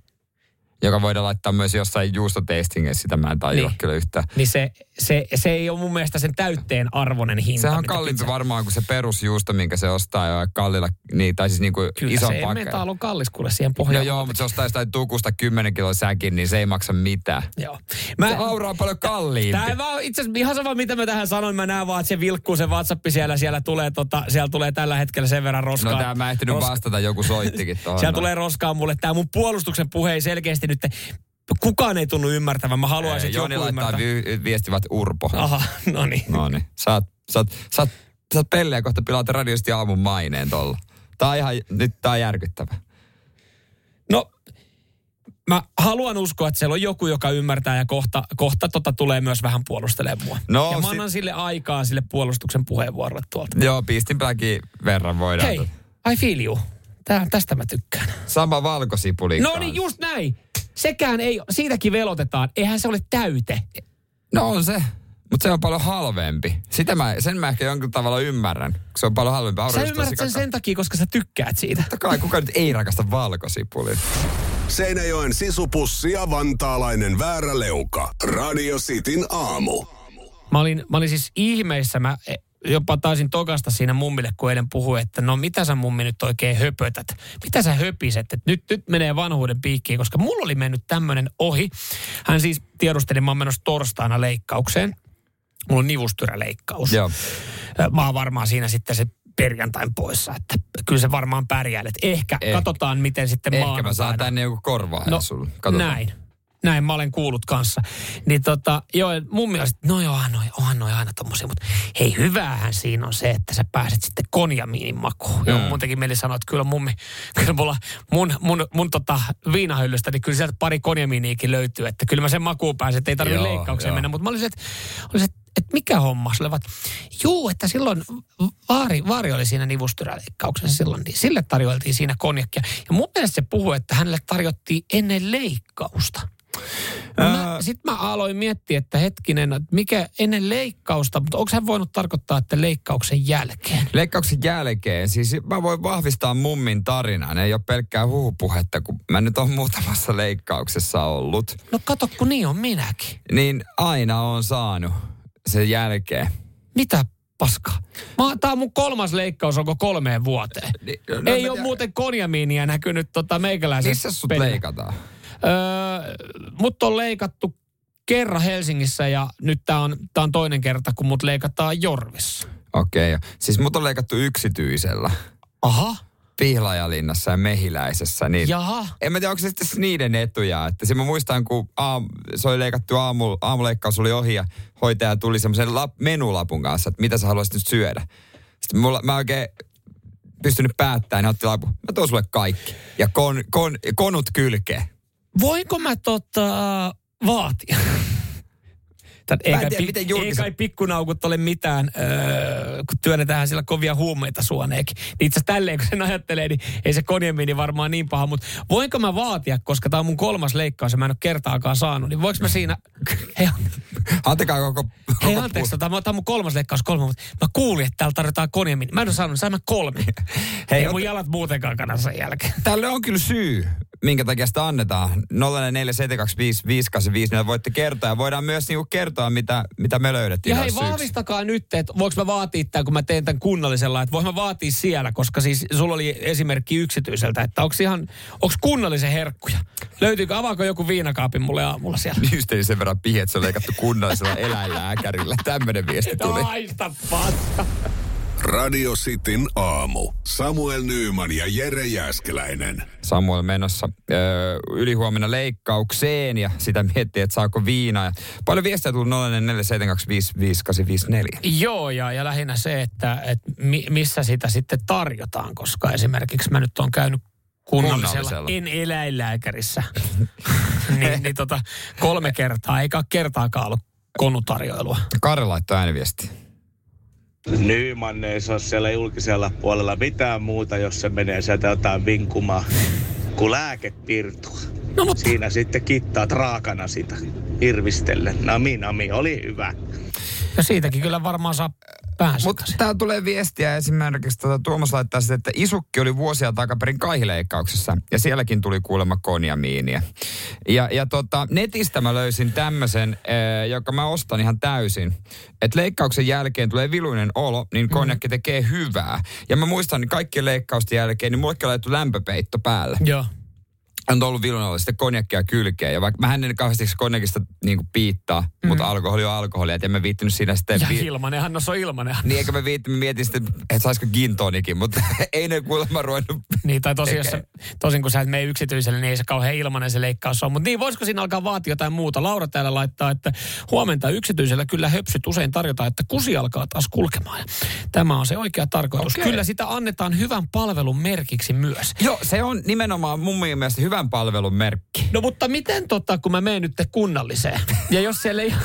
joka voidaan laittaa myös jossain juustoteistingeissä, sitä mä en tajua Niin. kyllä yhtään. Niin se, se, se ei ole mun mielestä sen täytteen arvoinen hinta. Sehän on kalliimpi varmaan kuin se perusjuusto, minkä se ostaa jo kallilla, niin, tai siis niin kuin Kyllä ison se metal on kallis kuule siihen pohjaan. joo, mutta se ostaa jostain tukusta 10 kiloa säkin, niin se ei maksa mitään. Joo. Se aura on paljon kalliimpi. Tämä ei vaan, itse asiassa ihan sama, mitä mä tähän sanoin, mä näen vaan, että se vilkkuu se WhatsApp siellä, siellä tulee, tota, siellä tulee tällä hetkellä sen verran roskaa. No tämä mä ehtinyt Ros- vastata, joku soittikin tuohon. Siellä tulee roskaa mulle. Tämä mun puolustuksen puhe ei selkeästi nyt, kukaan ei tunnu ymmärtävän. Mä haluaisin, että Joni joku laittaa vi- viestivät Urpo. Aha, no niin. No niin. Sä oot, sä oot, sä oot, sä oot pelleä kohta pilata radiosti aamun maineen tolla. Tää on ihan, nyt tää on järkyttävä. No, mä haluan uskoa, että siellä on joku, joka ymmärtää ja kohta, kohta tota tulee myös vähän puolustelemaan mua. No, ja mä sit- annan sille aikaa sille puolustuksen puheenvuorolle tuolta. Joo, pistinpäkin verran voidaan. Hei, I feel you. Tää, tästä mä tykkään. Sama valkosipuli No niin, just näin. Sekään ei, siitäkin velotetaan. Eihän se ole täyte. No on se. Mutta se on paljon halvempi. Sitä mä, sen mä ehkä jonkun tavalla ymmärrän. Se on paljon halvempi. Sä Auringosta ymmärrät sen sen takia, koska sä tykkäät siitä. Totta kai, kuka nyt ei rakasta valkosipulia? Seinäjoen sisupussi ja vantaalainen vääräleuka. Radio Cityn aamu. Mä olin, mä olin siis ihmeissä, mä jopa taisin tokasta siinä mummille, kun eilen puhui, että no mitä sä mummi nyt oikein höpötät? Mitä sä höpiset? Että nyt, nyt menee vanhuuden piikkiin, koska mulla oli mennyt tämmönen ohi. Hän siis tiedusteli, mä oon menossa torstaina leikkaukseen. Mulla on nivustyräleikkaus. Joo. Mä oon varmaan siinä sitten se perjantain poissa, että kyllä se varmaan pärjäilet. Ehkä, Ehkä. katsotaan miten sitten Ehkä mä saan tänne joku korvaa No, sulle. Katsotaan. näin. Näin mä olen kuullut kanssa. Niin tota, joo, mun mielestä, no joo, noi, onhan noi aina tommosia, mutta hei, hyvähän siinä on se, että sä pääset sitten konjamiinin makuun. Mm. Joo, mun teki mieli sanoa, että kyllä mummi, kyllä mulla mun, mun, mun tota viinahyllystä, niin kyllä sieltä pari konjamiiniikin löytyy, että kyllä mä sen makuun pääsen, että ei tarvitse Joo, leikkaukseen joo. mennä, mutta mä olisin, että, olisin, että, että mikä homma? Sille ovat, juu, että silloin vaari, vaari oli siinä nivustyräleikkauksessa silloin, niin sille tarjoiltiin siinä konjakkia. Ja mun mielestä se puhui, että hänelle tarjottiin ennen leikkausta. Sitten mä aloin miettiä, että hetkinen, että mikä ennen leikkausta, mutta onko hän voinut tarkoittaa, että leikkauksen jälkeen? Leikkauksen jälkeen, siis mä voin vahvistaa mummin tarinan. Ei ole pelkkää huhupuhetta, kun mä nyt on muutamassa leikkauksessa ollut. No kato, kun niin on minäkin. Niin aina on saanut sen jälkeen. Mitä paskaa? Mä, tää on mun kolmas leikkaus, onko kolmeen vuoteen? Ni- no, Ei ole tiedän- muuten konjamiinia näkynyt tota meikäläisen Missä sut pelillä. leikataan? Öö, mut on leikattu kerran Helsingissä ja nyt tää on, tää on toinen kerta, kun mut leikataan Jorvissa. Okei, okay. siis mut on leikattu yksityisellä. Aha. Pihlajalinnassa ja Mehiläisessä. Niin Jaha. En mä tiedä, onko se sitten niiden etuja. Että se mä muistan, kun aam, se oli leikattu aamu, aamuleikkaus oli ohi ja hoitaja tuli semmoisen lap, menulapun kanssa, että mitä sä haluaisit nyt syödä. Sitten mulla, mä oikein pystynyt päättämään, niin otti lapun. Mä tuon sulle kaikki. Ja kon, kon, konut kylkeen. Voinko mä tota vaatia? <laughs> Tän, ei, kai, tiedä, miten ei kai pikkunaukut ole mitään, öö, kun työnnetään siellä kovia huumeita suoneekin. Niin itse asiassa tälleen, kun sen ajattelee, niin ei se konjamiini varmaan niin paha. Mutta voinko mä vaatia, koska tämä on mun kolmas leikkaus ja mä en ole kertaakaan saanut, niin voinko mä siinä... <laughs> Hei, Antakaa koko... hei koko anteeksi, tämä on mun kolmas leikkaus kolme, mutta mä kuulin, että täällä tarjotaan konjamiini. Mä en ole saanut, sain mä kolme. Hei, ei mun jalat muutenkaan kana sen jälkeen. Tälle on kyllä syy, minkä takia sitä annetaan. 047255854 niin voitte kertoa. Ja voidaan myös niinku kertoa, mitä, mitä me löydettiin. Ja hei, syyksi. vahvistakaa nyt, että voiko mä vaatia tämän, kun mä teen tämän kunnallisella, että voinko mä vaatia siellä, koska siis sulla oli esimerkki yksityiseltä, että onko ihan, onko kunnallisen herkkuja? Löytyykö, avaako joku viinakaapin mulle aamulla siellä? <laughs> Justeli sen verran pihi, että se on leikattu kunnallisella eläinlääkärillä. Tämmöinen viesti tuli. Haista paska. Radio Cityn aamu. Samuel Nyyman ja Jere Jäskeläinen. Samuel menossa ö, ylihuomenna leikkaukseen ja sitä miettii, että saako viinaa. Ja paljon viestejä tullut 047255854. Joo, ja, ja lähinnä se, että, että mi, missä sitä sitten tarjotaan, koska esimerkiksi mä nyt on käynyt kunnallisella, Kunnallisella. en eläinlääkärissä, <laughs> niin, niin tota, kolme kertaa, eikä kertaakaan ollut konutarjoilua. Karre laittoi ääniviesti. Nyman ei saa siellä julkisella puolella mitään muuta, jos se menee sieltä jotain vinkumaan kuin lääkepirtua. No mutta Siinä sitten kittaat raakana sitä irvistellen. Nami, nami, oli hyvä. Ja siitäkin kyllä varmaan saa päänsä. Mutta täällä tulee viestiä esimerkiksi, tuota, Tuomas laittaa sitten, että isukki oli vuosia takaperin kaihileikkauksessa ja sielläkin tuli kuulemma konjamiiniä. Ja, ja tota, netistä mä löysin tämmöisen, äh, joka mä ostan ihan täysin, että leikkauksen jälkeen tulee viluinen olo, niin konjakki tekee hyvää. Ja mä muistan, niin kaikkien leikkausten jälkeen, niin mullekin on laitettu lämpöpeitto päälle Joo. On ollut vilunolla sitten konjakkia kylkeen. Ja vaikka mä en kauheasti konjakista niin kuin piittaa, mm. mutta alkoholi on alkoholia. Et en mä viittinyt siinä sitten... Ja vi- ilmanen, Hannos on ilmanen. niin eikä mä viitti, mä mietin sitten, että saisiko gin tonikin, mutta <laughs> ei ne kuulemma ruvennut. Niin, tai tosi, jos tosin kun sä et mene yksityiselle, niin ei se kauhean ilmanen se leikkaus on. Mutta niin, voisiko siinä alkaa vaatia jotain muuta? Laura täällä laittaa, että huomenta yksityisellä kyllä höpsyt usein tarjotaan, että kusi alkaa taas kulkemaan. Tämä on se oikea tarkoitus. Okei. Kyllä sitä annetaan hyvän palvelun merkiksi myös. Joo, se on nimenomaan mun mielestä hyvän palvelun merkki. No mutta miten tota, kun mä menen nyt kunnalliseen? Ja jos siellä ei... <laughs>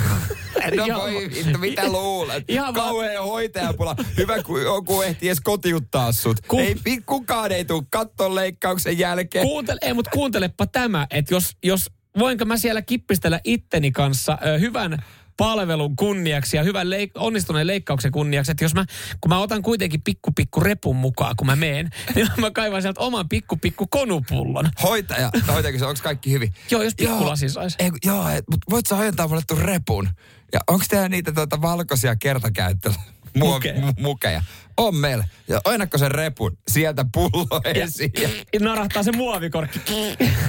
No Ihan- voi, mitä luulet? Ihan vaan- Kauhea hoitajapula. Hyvä, kun joku ehti edes kotiuttaa sut. Ku- Ei, kukaan ei tuu katton leikkauksen jälkeen. Kuuntele, ei, mutta kuuntelepa tämä, että jos, jos voinko mä siellä kippistellä itteni kanssa ö, hyvän palvelun kunniaksi ja hyvän leik- onnistuneen leikkauksen kunniaksi, että jos mä, kun mä otan kuitenkin pikku pikku repun mukaan, kun mä meen, <laughs> niin mä kaivan sieltä oman pikku pikku konupullon. Hoitaja, hoitaja, onko kaikki hyvin? Joo, jos pikkulasi sais. Ei, joo, et, mut voit sä ojentaa mulle tuon repun? Ja onko teillä niitä tuota valkoisia kertakäyttö <laughs> Mukeja. mu- mukeja? On meillä. Ja ojenakko sen repun? Sieltä pullo esiin. Ja, <laughs> Ja narahtaa se muovikorkki.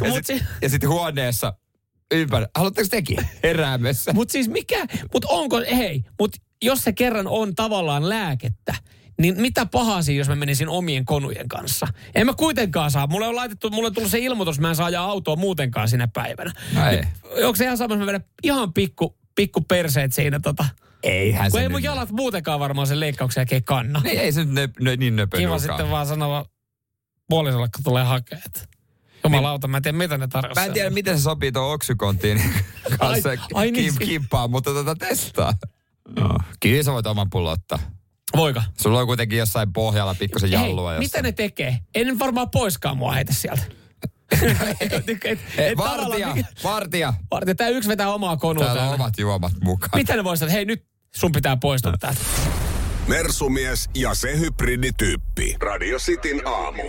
ja sitten si- sit huoneessa ympäri. Haluatteko tekin <laughs> heräämessä? Mut siis mikä, mut onko, hei, mut jos se kerran on tavallaan lääkettä, niin mitä pahaa siinä, jos mä menisin omien konujen kanssa? En mä kuitenkaan saa. Mulle on laitettu, mulle on tullut se ilmoitus, mä en saa ajaa autoa muutenkaan sinä päivänä. Ei. Niin, onko se ihan sama, jos mä vedän ihan pikku, pikku perseet siinä tota? Eihän Kun se ei mun jalat muutenkaan varmaan sen leikkauksen jälkeen kanna. Niin, ei se nyt nö, nö, niin nöpö Kiva sitten vaan sanoa puolisolle, kun tulee hakea, että Jumalauta, mä en tiedä, mitä ne tarjoaa. Mä en tiedä, miten se sopii tuon oksykontiin <laughs> kanssa Ai- ai niin, kim, kimppaan, mutta tota testaa. No. Kyllä sä voit oman pullon ottaa. Voiko? Sulla on kuitenkin jossain pohjalla pikkusen jallua. Hei, mitä ne tekee? Ei ne varmaan poiskaan mua heitä sieltä. et, <laughs> et, et, Hei, et vartija, vartija. Vartija, tää yksi vetää omaa konua Täällä on omat juomat mukaan. Mitä ne voisivat, hei nyt sun pitää poistua täältä. Mersumies ja se hybridityyppi. Radio Cityn aamu.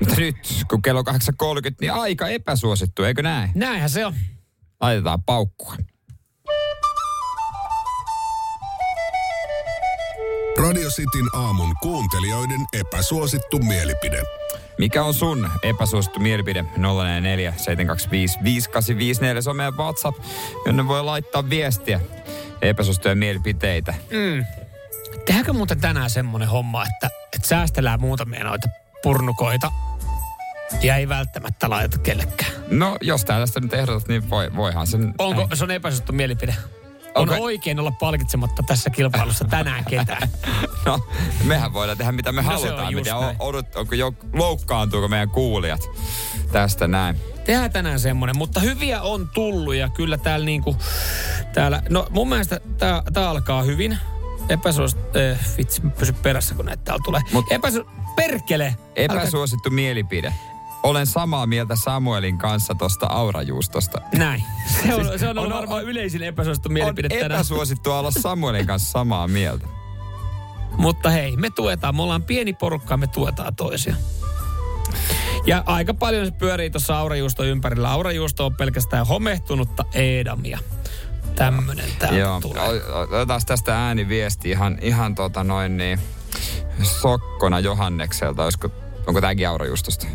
Mutta nyt, kun kello 8.30, niin aika epäsuosittu, eikö näin? Näinhän se on. Laitetaan paukkua. Radio Cityn aamun kuuntelijoiden epäsuosittu mielipide. Mikä on sun epäsuosittu mielipide? 044 725 5854. Se on meidän WhatsApp, jonne voi laittaa viestiä epäsuosittuja mielipiteitä. Tehdäänkö muuten tänään semmonen homma, että, että säästellään muutamia noita purnukoita ja ei välttämättä laita kellekään. No, jos tää tästä nyt ehdotat, niin voi, voihan sen... Onko, se on epäsuosittu mielipide. On Onko- oikein olla palkitsematta tässä kilpailussa tänään ketään. <laughs> No, mehän voidaan tehdä mitä me No se halutaan. on Mitä, näin. odot, onko jo, loukkaantuuko meidän kuulijat tästä näin? Tehdään tänään semmonen, mutta hyviä on tullut ja kyllä täällä niinku, täällä, no mun mielestä tää, tää alkaa hyvin. Epäsuos, äh, vitsi, pysy perässä kun näitä täällä tulee. Mut- Epäsu, perkele! Epäsuosittu mielipide. Olen samaa mieltä Samuelin kanssa tosta aurajuustosta. Näin. Se on, Siis se on, on- ollut varmaan yleisin epäsuosittu mielipide on tänään. epäsuosittu olla Samuelin kanssa samaa mieltä. Mutta hei, me tuetaan. Me ollaan pieni porukka, me tuetaan toisia. Ja aika paljon se pyörii tuossa aurajuusto ympärillä. Aurajuusto on pelkästään homehtunutta Eedamia. Tämmönen täältä Joo, tulee. otetaan tästä ääniviesti ihan, ihan tota noin niin, sokkona Johannekselta. Olisiko, onko tämäkin aurajuustosta?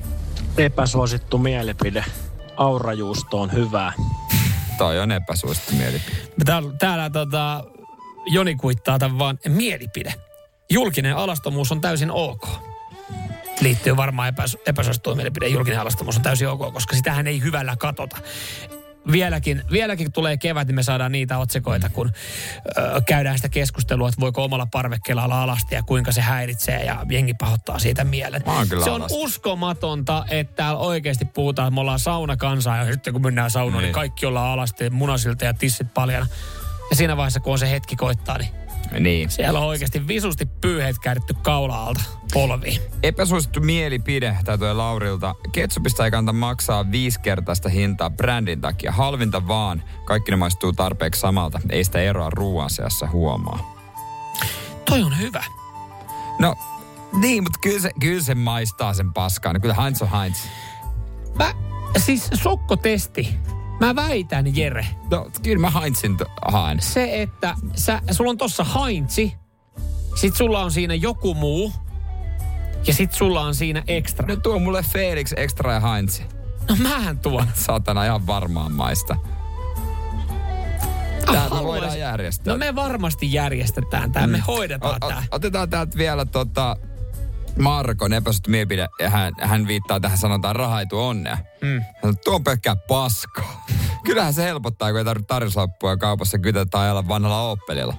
Epäsuosittu mielipide. Aurajuusto on hyvää. Toi on epäsuosittu mielipide. Täällä, täällä tota, Joni kuittaa tämän vaan mielipide. Julkinen alastomuus on täysin ok. Liittyy varmaan epäs, epäsuosittuun mielipide. Julkinen alastomuus on täysin ok, koska sitähän ei hyvällä katota. Vieläkin, vieläkin tulee kevät, niin me saadaan niitä otsikoita, kun ö, käydään sitä keskustelua, että voiko omalla parvekkeella olla alasti ja kuinka se häiritsee ja jengi pahoittaa siitä mielen. Se on alasti. uskomatonta, että täällä oikeasti puhutaan, että me ollaan saunakansaa ja sitten kun mennään saunaan, niin, Niin. niin kaikki ollaan alasti munasilta ja tissit paljana. Ja siinä vaiheessa, kun on se hetki koittaa, niin Niin. Siellä on oikeasti visusti pyyheet kääritty kaula-alta polviin. Epäsuosittu mielipide täytyy Laurilta. Ketsupista ei kannata maksaa viisikertaista hintaa brändin takia. Halvinta vaan. Kaikki ne maistuu tarpeeksi samalta. Ei sitä eroa ruoan seassa huomaa. Toi on hyvä. No, niin, mutta kyllä se, kyllä se maistaa sen paskaan. Kyllä Heinz on Heinz. Mä, siis sokkotesti. Mä väitän, Jere, No, kyllä mä Heinzin haen. se, että sä, sulla on tossa Heinzi, sit sulla on siinä joku muu, ja sit sulla on siinä extra. No tuo mulle Felix Extra ja Heinz. No mähän tuon. <laughs> Saatana ihan varmaan maista. Tää me Haluaisin- voidaan järjestää. No me varmasti järjestetään tää, me hoidetaan O- o- tää. otetaan täältä vielä tota Markon epäsuosittu mielipide. Ja hän, hän viittaa tähän sanotaan raha ei tuo onnea. Mm. Hän sanoo, tuo on pelkkää paskaa. <laughs> Kyllähän se helpottaa, kun ei tarvitse tarjouslappua kaupassa tai ajalla vanhalla Opelilla.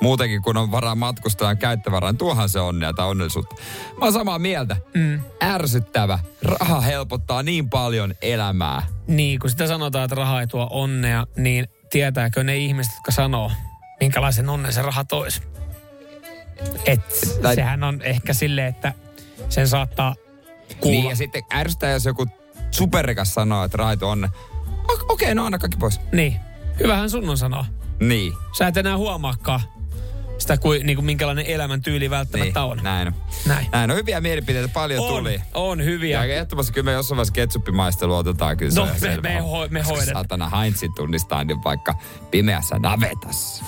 Muutenkin, kun on varaa matkustaa käyttövaraa, niin tuohan se onnea tai onnellisuutta. Mä oon samaa mieltä. Mm. Ärsyttävä. Raha helpottaa niin paljon elämää. Niin, kun sitä sanotaan, että raha ei tuo onnea, niin tietääkö ne ihmiset, jotka sanoo, minkälaisen onnen se raha toisi? Et Tai- sehän on ehkä silleen, että sen saattaa kuulla. Niin, ja sitten ärsyttää, jos joku superrikas sanoo, että raha ei tuo onnea. O- Okei, okay, no anna kaikki pois. Niin. Hyvähän sun on sanoa. Niin. Sä et enää huomaakaan sitä, kuin, niin kuin minkälainen elämäntyyli välttämättä niin. on. Näin on. Näin. Näin on hyviä mielipiteitä, paljon On, tuli. on hyviä. Ja ehdottomasti kyllä me jossain vaiheessa ketsuppimaistelu otetaan kyllä No, on me- me hoi- me hoidetaan. Satana Heinzin tunnistaa niin vaikka pimeässä navetassa.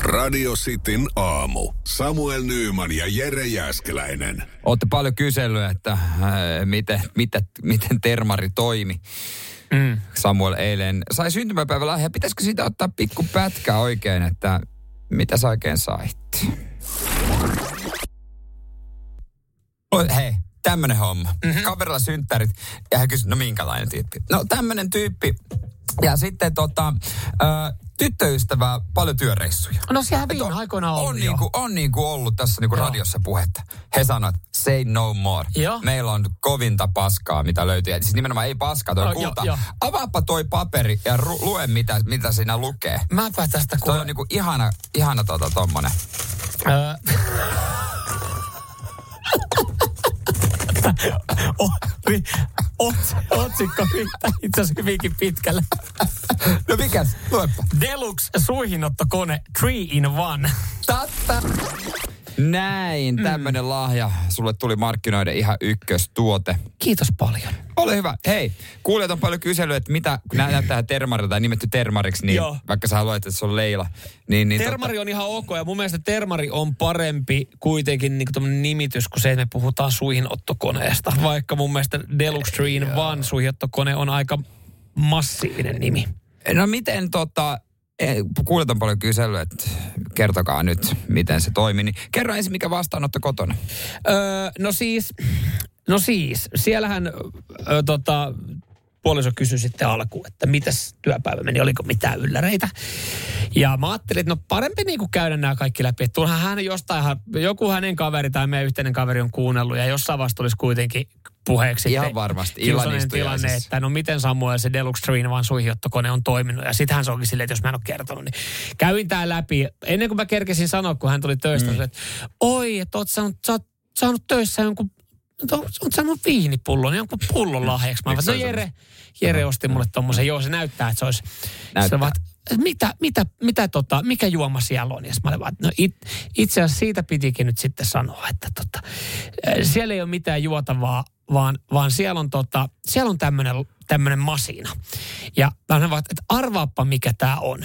Radio Cityn aamu. Samuel Nyyman ja Jere Jäskeläinen. Olette paljon kysellyt, että äh, miten, miten, miten termari toimi. Mm. Samuel eilen sai syntymäpäivällä ja pitäisikö siitä ottaa pikku pätkä oikein, että mitä sä oikein sait? Oi, hei, tämmönen homma. Mm-hmm. Kaverilla synttärit ja hän kysyi, no minkälainen tyyppi? No tämmönen tyyppi. Ja sitten tota, ö, tyttöystävää, paljon työreissuja. No sehän viime on- aikoina on on, jo. niinku, on niinku ollut tässä niinku Joo. radiossa puhetta. He sanoivat, say no more. Joo. Meillä on kovinta paskaa, mitä löytyy. Siis nimenomaan ei paskaa, toi Oh, oh, joo, kulta. joo. Avaappa toi paperi ja ru- lue, mitä, mitä siinä lukee. Mäpä tästä Toi kuule. on niinku ihana, ihana tota tommonen. Öö. <laughs> O- Otsikko riittää itse asiassa hyvinkin pitkälle. No mikäs? Luepa. Deluxe suihinottokone 3 in 1. Tatta. Näin, Mm. tämmönen lahja. Sulle tuli markkinoiden ihan ykköstuote. Kiitos paljon. Ole hyvä. Hei, kuulijat on paljon kysellyt, että mitä, kun nää näyttää termarilta tai nimetty termariksi, niin Joo. vaikka sä haluat, että se on Leila. Niin, niin Termari on ihan ok ja mun mielestä termari on parempi kuitenkin niin kuin nimitys kuin se, että me puhutaan suihinottokoneesta. Vaikka mun mielestä Deluxe 3 in 1 suihinottokone on aika massiivinen nimi. Totta, no miten tota, kuulijat on paljon kysellyt, että kertokaa nyt, miten se toimii. Niin kerro ensin, mikä vastaanotto kotona. Öö, no siis, no siis, siellähän ö, tota, puoliso kysyi sitten alkuun, että mitäs työpäivä meni, oliko mitään ylläreitä. Ja mä ajattelin, että no parempi niin kuin käydä nämä kaikki läpi. Että hän jostain, joku hänen kaveri tai meidän yhteinen kaveri on kuunnellut ja jossain vaiheessa tulisi kuitenkin puheeksi. Ihan varmasti, illan tilanne, istujaisissa. että no miten Samuel se Deluxe Train vaan suihiottokone on toiminut. Ja sittenhän se onkin silleen, että jos mä en ole kertonut, niin kävin tää läpi. Ennen kuin mä kerkesin sanoa, kun hän tuli töistä, mm. että oi, että oot saanut, sä oot saanut töissä jonkun No, oot saanut viinipullon, jonkun pullon lahjaksi. Mä se no on Jere, Jere osti mulle tommosen. Joo, se näyttää, että se olisi. Näyttää. Se että mitä, mitä, mitä tota, mikä juoma siellä on? Ja mä olin vaan, no it, itse asiassa siitä pitikin nyt sitten sanoa, että tota, siellä ei ole mitään juotavaa, vaan, vaan siellä on, tota, siellä on tämmöinen tämmönen masina. Ja mä vaan, että arvaappa mikä tämä on.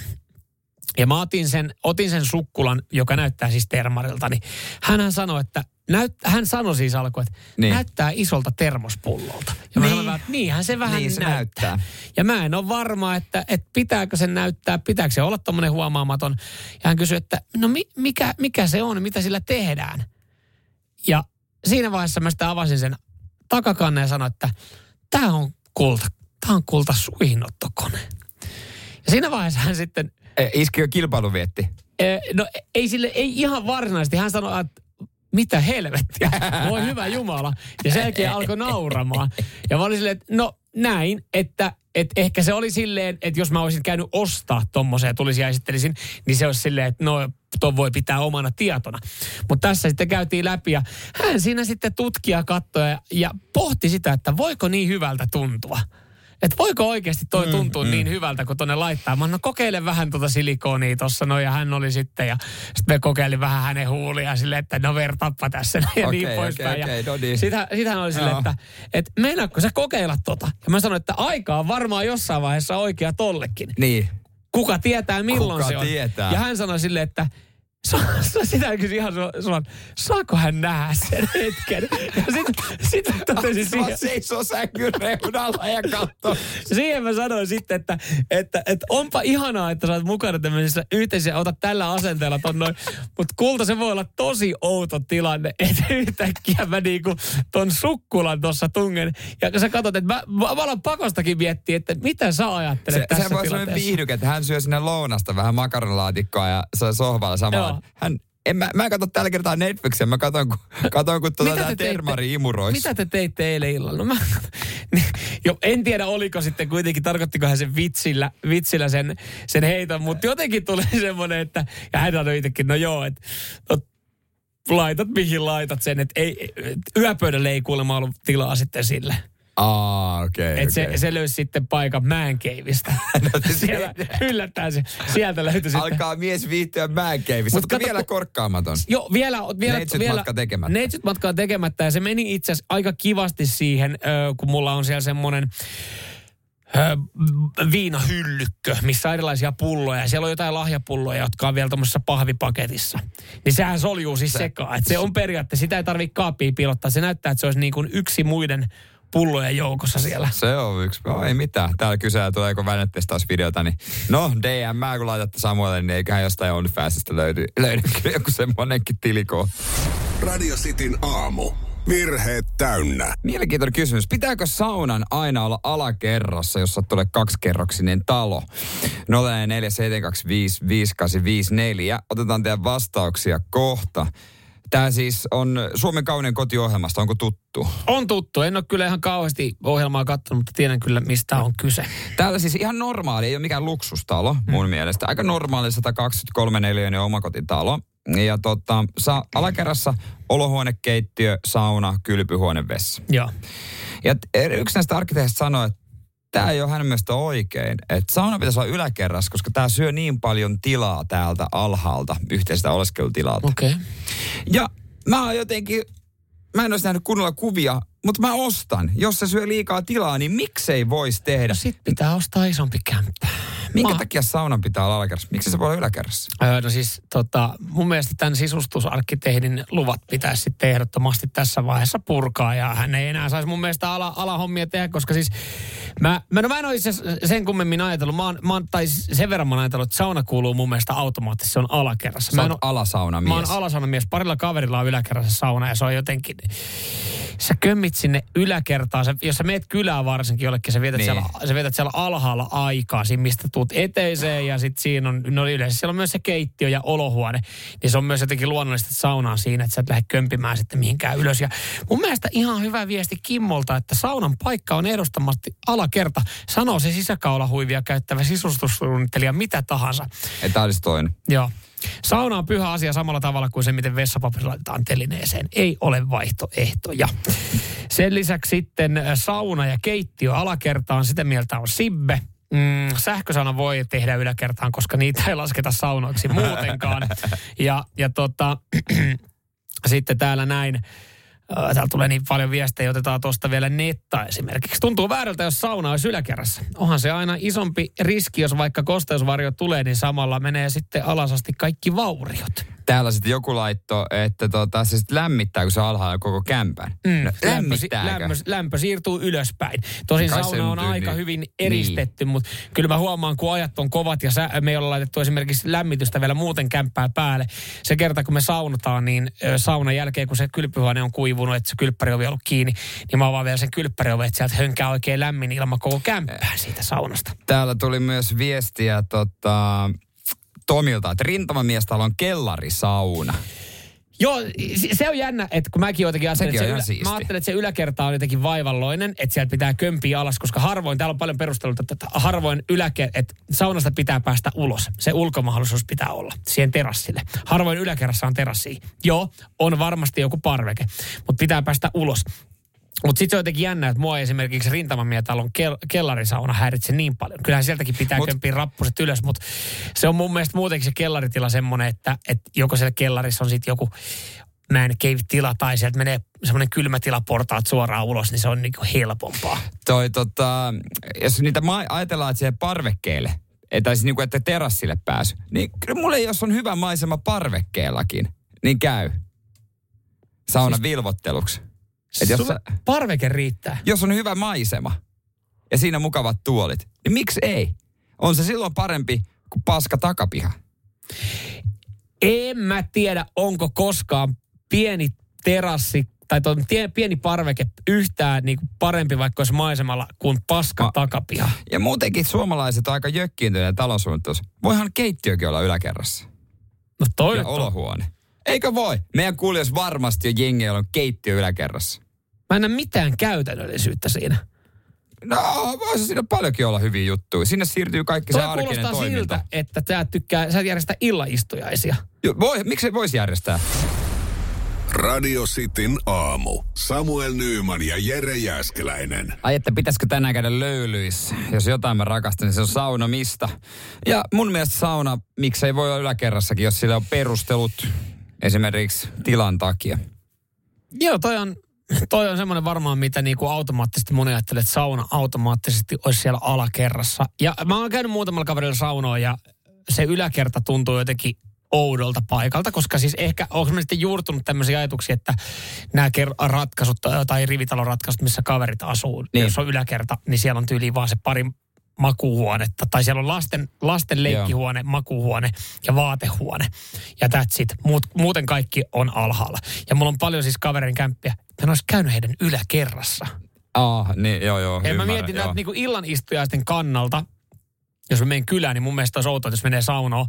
Ja mä otin sen, otin sen sukkulan, joka näyttää siis termarilta, niin hänhän sanoi, että näyt, hän sanoi siis alkuun, että Niin. näyttää isolta termospullolta. Ja mä Niin. sanoin, että niinhän se vähän Niin se näyttää. näyttää. Ja mä en ole varma, että, että pitääkö sen näyttää, pitääkö se olla tommonen huomaamaton. Ja hän kysyi, että no mi, mikä, mikä se on, mitä sillä tehdään. Ja siinä vaiheessa mä sitten avasin sen takakannen ja sanoin, että tämä on kulta, tämä on kulta suihinottokone. Ja siinä vaiheessa hän sitten Eh, Iski jo kilpailuvietti. Eh, No ei sille, ei ihan varsinaisesti. Hän sanoi, että mitä helvettiä, voi hyvä Jumala. Ja sen jälkeen alkoi nauramaan. Ja mä olin silleen, että no näin, että, että ehkä se oli silleen, että jos mä olisin käynyt ostaa tommosen ja tulisin ja esittelisin, niin se olisi silleen, että no ton voi pitää omana tietona. Mutta tässä sitten käytiin läpi ja hän siinä sitten tutkija katsoi ja, ja pohti sitä, että voiko niin hyvältä tuntua. Että voiko oikeasti toi tuntua mm, niin hyvältä, kun tonne laittaa. Mä no kokeile vähän tuota silikonia tuossa no ja hän oli sitten ja sitten me kokeilin vähän hänen huulia silleen, että no vertappa tässä ja Okei, niin poispäin. okei, ja no niin. sit hän, sit hän oli silleen, Joo. että et meinaatko sä kokeilla tota? Ja mä sanoin, että aika on varmaan jossain vaiheessa oikea tollekin. Niin. Kuka tietää milloin Kuka se on. tietää? Ja hän sanoi silleen, että Sa, sa, sitä kysyi ihan su- suoraan, saako hän nähdä sen hetken? Ja sitten sit totesin siihen, seisoo sängyn reunalla ja katsoo. siihen mä sanoin sitten, että, että, että onpa ihanaa, että sä oot mukana tämmöisessä yhteisössä ja otat tällä asenteella ton noin. Mutta kulta se voi olla tosi outo tilanne, että yhtäkkiä mä niinku ton sukkulan tuossa tungen. Ja sä katsot, että mä, mä, mä alan pakostakin miettiä, että mitä sä ajattelet Se, tässä se voi olla sellainen tilanteessa. viihdyke, että hän syö sinne lounasta vähän makaronilaatikkoa ja se sohvalla samalla. Joo. Hän, en mä, mä en katso tällä kertaa Netflixiä, mä katson, kun, katson, kun tuota tää te termari imuroissa. Mitä te teitte eilen illalla? No mä, <laughs> jo, en tiedä oliko sitten kuitenkin, tarkoittiko hän sen vitsillä, vitsillä sen, sen heiton, mutta jotenkin tuli <laughs> semmoinen, että, ja hän sanoi itsekin, no joo, että no, laitat mihin laitat sen, että ei, et yöpöydälle ei kuulemma ollut tilaa sitten sille. Aa, okei, Okay, okei. se, se löysi sitten paikan määnkeivistä. <laughs> Siellä yllättäen se, sieltä löytyi sitten. Alkaa mies viihtyä mänkeivissä, Mut mutta vielä kun- korkkaamaton. Joo, vielä, vielä, Neitsyt vielä, matka tekemättä. Neitsyt matka on tekemättä ja se meni itse asiassa aika kivasti siihen, kun mulla on siellä semmoinen viinahyllykkö, missä on erilaisia pulloja. Ja siellä on jotain lahjapulloja, jotka on vielä tuommoisessa pahvipaketissa. Niin sehän soljuu siis sekaan. Et se on periaatteessa, sitä ei tarvitse kaappia piilottaa. Se näyttää, että se olisi niin kuin yksi muiden pullojen joukossa siellä. Se on yksi. No, ei mitään. Täällä kysyä, tuleeko vänettestausvideota, niin no DM, kun laitatte Samuelle, niin eiköhän jostain OnlyFansista löydy, löydy kyllä joku semmonenkin tiliko. Radio Cityn aamu. Virheet täynnä. Mielenkiintoinen kysymys. Pitääkö saunan aina olla alakerrassa, jos tulee kaksikerroksinen talo? 047255854. Otetaan teidän vastauksia kohta. Tämä siis on Suomen kaunein kotiohjelmasta. Onko tuttu? On tuttu. En ole kyllä ihan kauheasti ohjelmaa katsonut, mutta tiedän kyllä, mistä on kyse. Täällä siis ihan normaali, ei ole mikään luksustalo mun mielestä. Aika normaali 123 neliöinen omakotitalo. Ja tota, sa- alakerrassa olohuonekeittiö, sauna, kylpyhuone, vessa. Joo. Ja t- yksi näistä arkkitehdistä sanoi, että tämä ei ole hänen mielestä oikein. Että sauna pitäisi olla yläkerrassa, koska tämä syö niin paljon tilaa täältä alhaalta, yhteistä oleskelutilalta. Okei. Okay. Ja mä oon jotenkin, mä en olisi nähnyt kunnolla kuvia, mutta mä ostan. Jos se syö liikaa tilaa, niin miksei voisi tehdä? No sit pitää ostaa isompi kämppä. Minkä Mä- takia saunan pitää olla alakerrassa? Miksi se voi olla yläkerrassa? Öö, no siis tota, mun mielestä tämän sisustusarkkitehdin luvat pitäisi sitten ehdottomasti tässä vaiheessa purkaa ja hän ei enää saisi mun mielestä ala, alahommia tehdä, koska siis mä, mä, no mä en ole itse sen kummemmin ajatellut, mä oon, mä oon, tai sen verran mä oon ajatellut, että sauna kuuluu mun mielestä automaattisesti, se on alakerrassa. Sä Mä oot en oo- alasaunamies. Mä oon alasaunamies. Parilla kaverilla on yläkerrassa sauna ja se on jotenkin... Sä kömmit sinne yläkertaan. Sä, jos sä meet kylään varsinkin jollekin, sä vietät, Niin. siellä, sä vietät siellä alhaalla aikaa, siinä mistä tuut eteiseen ja sitten siinä on, no yleensä siellä on myös se keittiö ja olohuone. Niin se on myös jotenkin luonnollista että sauna on siinä, että sä et lähde kömpimään sitten mihinkään ylös. Ja mun mielestä ihan hyvä viesti Kimmolta, että saunan paikka on ehdottomasti alakerta. Sanoo se sisäkaulahuivia käyttävä sisustussuunnittelija mitä tahansa. Että tämä olisi toinen. Joo. Sauna on pyhä asia samalla tavalla kuin se, miten vessapaperi laitetaan telineeseen. Ei ole vaihtoehtoja. Sen lisäksi sitten sauna ja keittiö alakertaan, sitä mieltä on Sibbe. Mm, sähkösauna voi tehdä yläkertaan, koska niitä ei lasketa saunoiksi muutenkaan. <laughs> Ja, ja tota, <clears throat> sitten täällä näin, täällä tulee niin paljon viestejä, otetaan tuosta vielä netta esimerkiksi. Tuntuu väärältä, jos sauna olisi yläkerrassa. Onhan se aina isompi riski, jos vaikka kosteusvarjo tulee, niin samalla menee sitten alasasti kaikki vauriot. Täällä sitten joku laitto, että tota, se sitten lämmittää, kun se alhaalla koko kämpän. Mm, No, lämpö, lämmittääkö? lämpö, lämpö siirtyy ylöspäin. Tosin Kai sauna on aika niin. hyvin eristetty, mutta kyllä mä huomaan, kun ajat on kovat ja sä, me ei olla laitettu esimerkiksi lämmitystä vielä muuten kämppää päälle. Se kerta, kun me saunotaan, niin saunan jälkeen, kun se kylpyhuone on kuivunut, että se kylppäriovi on ollut kiinni, niin mä avaan vielä sen kylppäriovi, että sieltä hönkää oikein lämmin ilma koko kämppää siitä saunasta. Täällä tuli myös viestiä tota, Tomilta, että rintamamiestalo on kellarisauna. Joo, se- on jännä, että kun mäkin jotenkin ajattelin, että se, ylä, mä ajattelin, että se yläkerta on jotenkin vaivalloinen, että sieltä pitää kömpiä alas, koska harvoin, täällä on paljon perusteluita, että harvoin yläke, että saunasta pitää päästä ulos. Se ulkomahdollisuus pitää olla siihen terassille. Harvoin yläkerrassa on terassi. Joo, on varmasti joku parveke, mutta pitää päästä ulos. Mutta sitten se on jotenkin jännä, että mua esimerkiksi rintamamietalon kel- kellarisauna häiritse niin paljon. Kyllähän sieltäkin pitää Mut- kömpiä rappuset ylös, mutta se on mun mielestä muutenkin se kellaritila semmoinen, että, että joko siellä kellarissa on sitten joku man cave-tila tai sieltä menee semmoinen kylmätila portaat suoraan ulos, niin se on niinku helpompaa. Toi tota, jos niitä ma- ajatellaan, että siihen parvekkeelle, tai siis niinku, että terassille pääsy, niin kyllä mulle jos on hyvä maisema parvekkeellakin, niin käy. Sauna siis, vilvotteluksi. Et jos, Sulle sä, parveke riittää. jos on hyvä maisema ja siinä mukavat tuolit, niin miksi ei? On se silloin parempi kuin paska takapiha. En mä tiedä, onko koskaan pieni terassi tai tuo tie- pieni parveke yhtään niinku parempi vaikka olisi maisemalla kuin paska Ma- takapiha. Ja muutenkin suomalaiset on aika jökkiintyneet taloussuunnittelussa. Voihan keittiökin olla yläkerrassa. No toi Ja on- olohuone. Eikö voi? Meidän kuulijoissa varmasti on jengi, on keittiö yläkerrassa. Mä en näe mitään käytännöllisyyttä siinä. No, voisi siinä paljonkin olla hyviä juttuja. Sinne siirtyy kaikki se Toi arkinen kuulostaa toiminta. siltä, että sä tykkää, sä et järjestä illaistujaisia. Jo, Voi, miksei voisi järjestää? Radio Cityn aamu. Samuel Nyyman ja Jere Jäskeläinen. Ai, että pitäisikö tänään käydä löylyissä? Jos jotain mä rakastan, niin se on saunomista. Ja mun mielestä sauna, miksei voi olla yläkerrassakin, jos sillä on perustelut esimerkiksi tilan takia. Joo, toi on, toi on semmoinen varmaan, mitä niinku automaattisesti moni ajattelee, että sauna automaattisesti olisi siellä alakerrassa. Ja mä oon käynyt muutamalla kaverilla saunoa ja se yläkerta tuntuu jotenkin oudolta paikalta, koska siis ehkä onko mä sitten juurtunut tämmöisiä ajatuksia, että nämä ker- ratkaisut tai rivitalon ratkaisut, missä kaverit asuu, Niin. jos on yläkerta, niin siellä on tyyliin vaan se pari makuuhuonetta. Tai siellä on lasten, lasten leikkihuone, makuuhuone ja vaatehuone. Ja that's it. Muut, muuten kaikki on alhaalla. Ja mulla on paljon siis kaverin kämppiä. Mä en olisi käynyt heidän yläkerrassa. Ah, niin, joo, joo. Ja mä mietin joo. näitä niin illan istujaisten kannalta, jos mä menen kylään, niin mun mielestä olisi outoa, että jos menee saunoon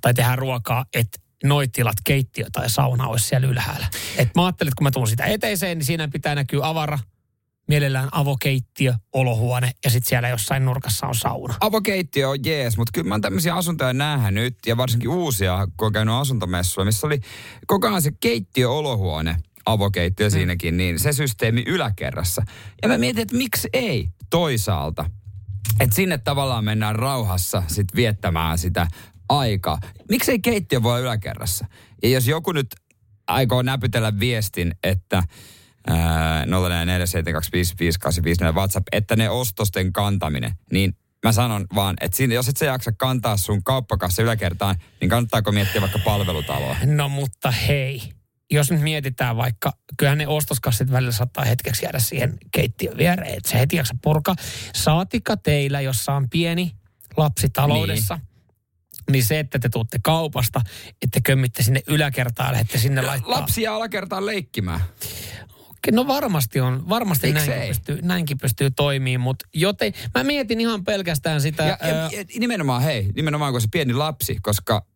tai tehdään ruokaa, että noit tilat, keittiö tai sauna olisi siellä ylhäällä. Et mä ajattelin, että kun mä tuun sitä eteiseen, niin siinä pitää näkyä avara, mielellään avokeittiö, olohuone ja sitten siellä jossain nurkassa on sauna. Avokeittiö on jees, mutta kyllä mä oon tämmöisiä asuntoja nähnyt ja varsinkin uusia, kun on käynyt asuntomessuilla, missä oli koko ajan se keittiö-olohuone, avokeittiö Mm. siinäkin, niin se systeemi yläkerrassa. Ja mä mietin, että miksi ei toisaalta. Että sinne tavallaan mennään rauhassa sit viettämään sitä aikaa. Miksei keittiö voi yläkerrassa? Ja jos joku nyt aikoo näpytellä viestin, että ää, 0447255854 WhatsApp, että ne ostosten kantaminen, niin mä sanon vaan, että siinä, jos et sä jaksa kantaa sun kauppakassa yläkertaan, niin kannattaako miettiä vaikka palvelutaloa? No mutta hei, jos nyt mietitään vaikka, kyllähän ne ostoskassit välillä saattaa hetkeksi jäädä siihen keittiön viereen, että se heti jaksa purkaa. Saatika teillä, jossa on pieni lapsi taloudessa, niin. niin se, että te tuutte kaupasta, että kömmitte sinne yläkertaan ja lähdette sinne laittaa. Lapsia alakertaan leikkimään. No varmasti on, varmasti näinkin pystyy, näinkin pystyy toimimaan, mutta joten mä mietin ihan pelkästään sitä... Ja, ja, ää, nimenomaan, hei, nimenomaan kun se pieni lapsi, koska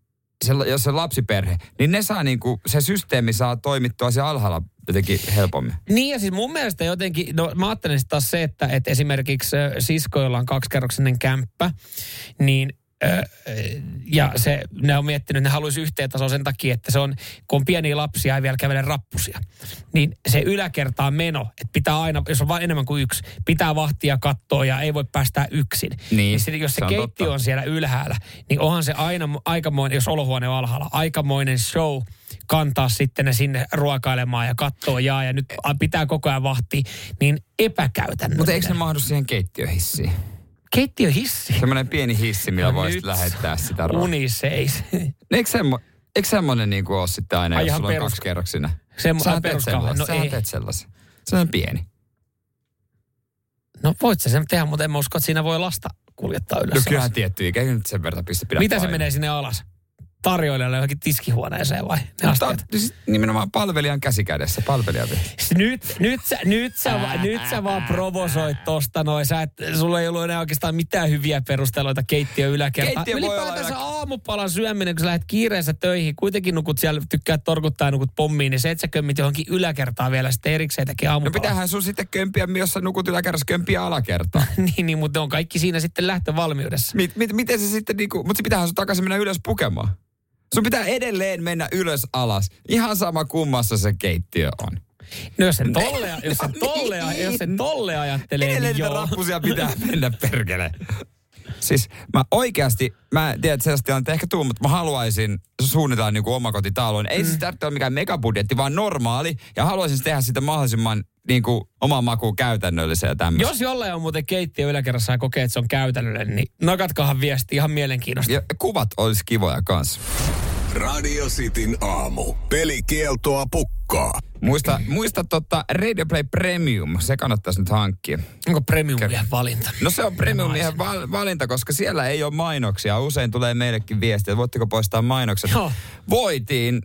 se, jos se lapsiperhe, niin ne saa niinku, se systeemi saa toimittua siellä alhaalla jotenkin helpommin. Niin ja siis mun mielestä jotenkin, no mä ajattelen taas se, että, että esimerkiksi ö, sisko, jolla on kaksikerroksinen kämppä, niin ja se, ne on miettinyt, että ne haluaisi yhteen tasoa sen takia, että se on, kun on pieniä lapsia ei vielä kävele rappusia, niin se yläkertaan meno, että pitää aina, jos on vain enemmän kuin yksi, pitää vahtia kattoa ja ei voi päästää yksin. Niin, sitten jos se, se keittiö on siellä ylhäällä, niin onhan se aina aikamoinen, jos olohuone on alhaalla, aikamoinen show kantaa sitten ne sinne ruokailemaan ja katsoa jaa ja nyt pitää koko ajan vahtia, niin epäkäytännöllinen. Mutta eikö ne mahdu siihen keittiöhissiin? Keittiöhissi. Semmoinen pieni hissi, millä No voisit lähettää sitä ruokaa. Uniseis. Eikö, semmo, eikö semmoinen niin kuin ole sitten aina, Ai jos sulla on perus- kaksikerroksinen? Semmo- Sähän teet sellaisen. No ei. teet sellaisen. Se on pieni. No voit sä sen tehdä, mutta en mä usko, että siinä voi lasta kuljettaa ylös. No kyllähän tietty, eikä nyt sen verran pistä pidä Mitä se painaa. menee sinne alas? Tarjoilijalle johonkin tiskihuoneeseen vai? Ne on astiat. siis nimenomaan palvelijan käsikädessä, palvelija. Nyt, nyt, sä, nyt, sä, va- nyt sä vaan provosoit tosta noin. Sä et, sulla ei ollut enää oikeastaan mitään hyviä perusteluita keittiö yläkertaan. Keittiö olla Ylipäätänsä ylä- aamupalan syöminen, kun sä lähdet kiireessä töihin, kuitenkin nukut siellä, tykkää torkuttaa ja nukut pommiin, niin se, että sä kömmit johonkin yläkertaan vielä sitten erikseen tekee No aamupalaa. pitäähän sun sitten kömpiä, jos sä nukut yläkerrassa, kömpiä alakertaa. <laughs> niin, niin, mutta ne on kaikki siinä sitten lähtövalmiudessa. Mit, mit, miten se sitten niinku, mutta se pitäähän sun takaisin mennä ylös pukemaan. Sun pitää edelleen mennä ylös alas. Ihan sama kummassa se keittiö on. No jos sen <laughs> tolle, jos No tolle, niin. jos sen tolle ajattelee, Edelleen niin joo. rappusia pitää mennä perkele. Siis mä oikeasti, mä en tiedä, että sellaista tilannetta ehkä tuu, mutta mä haluaisin suunnitella niin kuin omakotitaloon. Ei mm. siis tarvitse olla mikään megabudjetti, vaan normaali. Ja haluaisin tehdä sitä mahdollisimman niin kuin, oman makuun käytännöllisen ja tämmöistä. Jos jollain on muuten keittiö yläkerrassa ja kokee, että se on käytännöllinen, niin nakatkahan viesti ihan mielenkiinnosta. Ja kuvat olisi kivoja kanssa. Radio Cityn aamu. Pelikieltoa pukkaa. Muista, muista tota Radio Play Premium, se kannattaisi nyt hankkia. Onko premium vielä valinta? No se on premiumien val- valinta, koska siellä ei ole mainoksia. Usein tulee meillekin viestiä, että voitteko poistaa mainokset. Joo. Voitiin,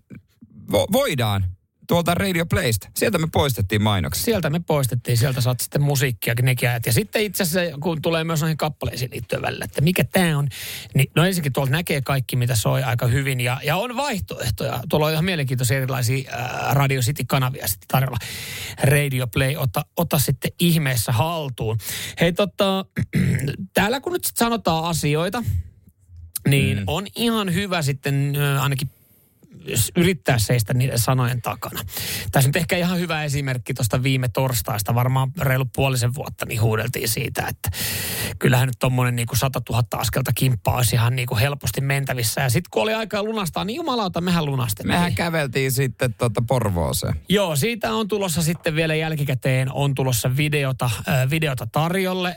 vo, voidaan tuolta Radio Playsta. Sieltä me poistettiin mainokset. Sieltä me poistettiin, sieltä saat sitten musiikkia nekin ajat. Ja sitten itse asiassa, kun tulee myös noihin kappaleisiin liittyen välillä, että mikä tämä on, niin no ensinnäkin tuolta näkee kaikki, mitä soi aika hyvin. Ja, ja on vaihtoehtoja. Tuolla on ihan mielenkiintoisia erilaisia ää, Radio City-kanavia sitten tarjolla. Radio Play, ota, ota sitten ihmeessä haltuun. Hei tota, <clears throat> täällä kun nyt sanotaan asioita, niin mm. on ihan hyvä sitten ö, ainakin yrittää seistä niiden sanojen takana. Tässä nyt ehkä ihan hyvä esimerkki tuosta viime torstaista, varmaan reilu puolisen vuotta, niin huudeltiin siitä, että kyllähän nyt tuommoinen niin 100 000 askelta kimppaa olisi ihan niin kuin helposti mentävissä. Ja sitten kun oli aikaa lunastaa, niin jumalauta, mehän lunastettiin. Mehän käveltiin sitten tota Porvooseen. Joo, siitä on tulossa sitten vielä jälkikäteen, on tulossa videota, äh, videota tarjolle äh,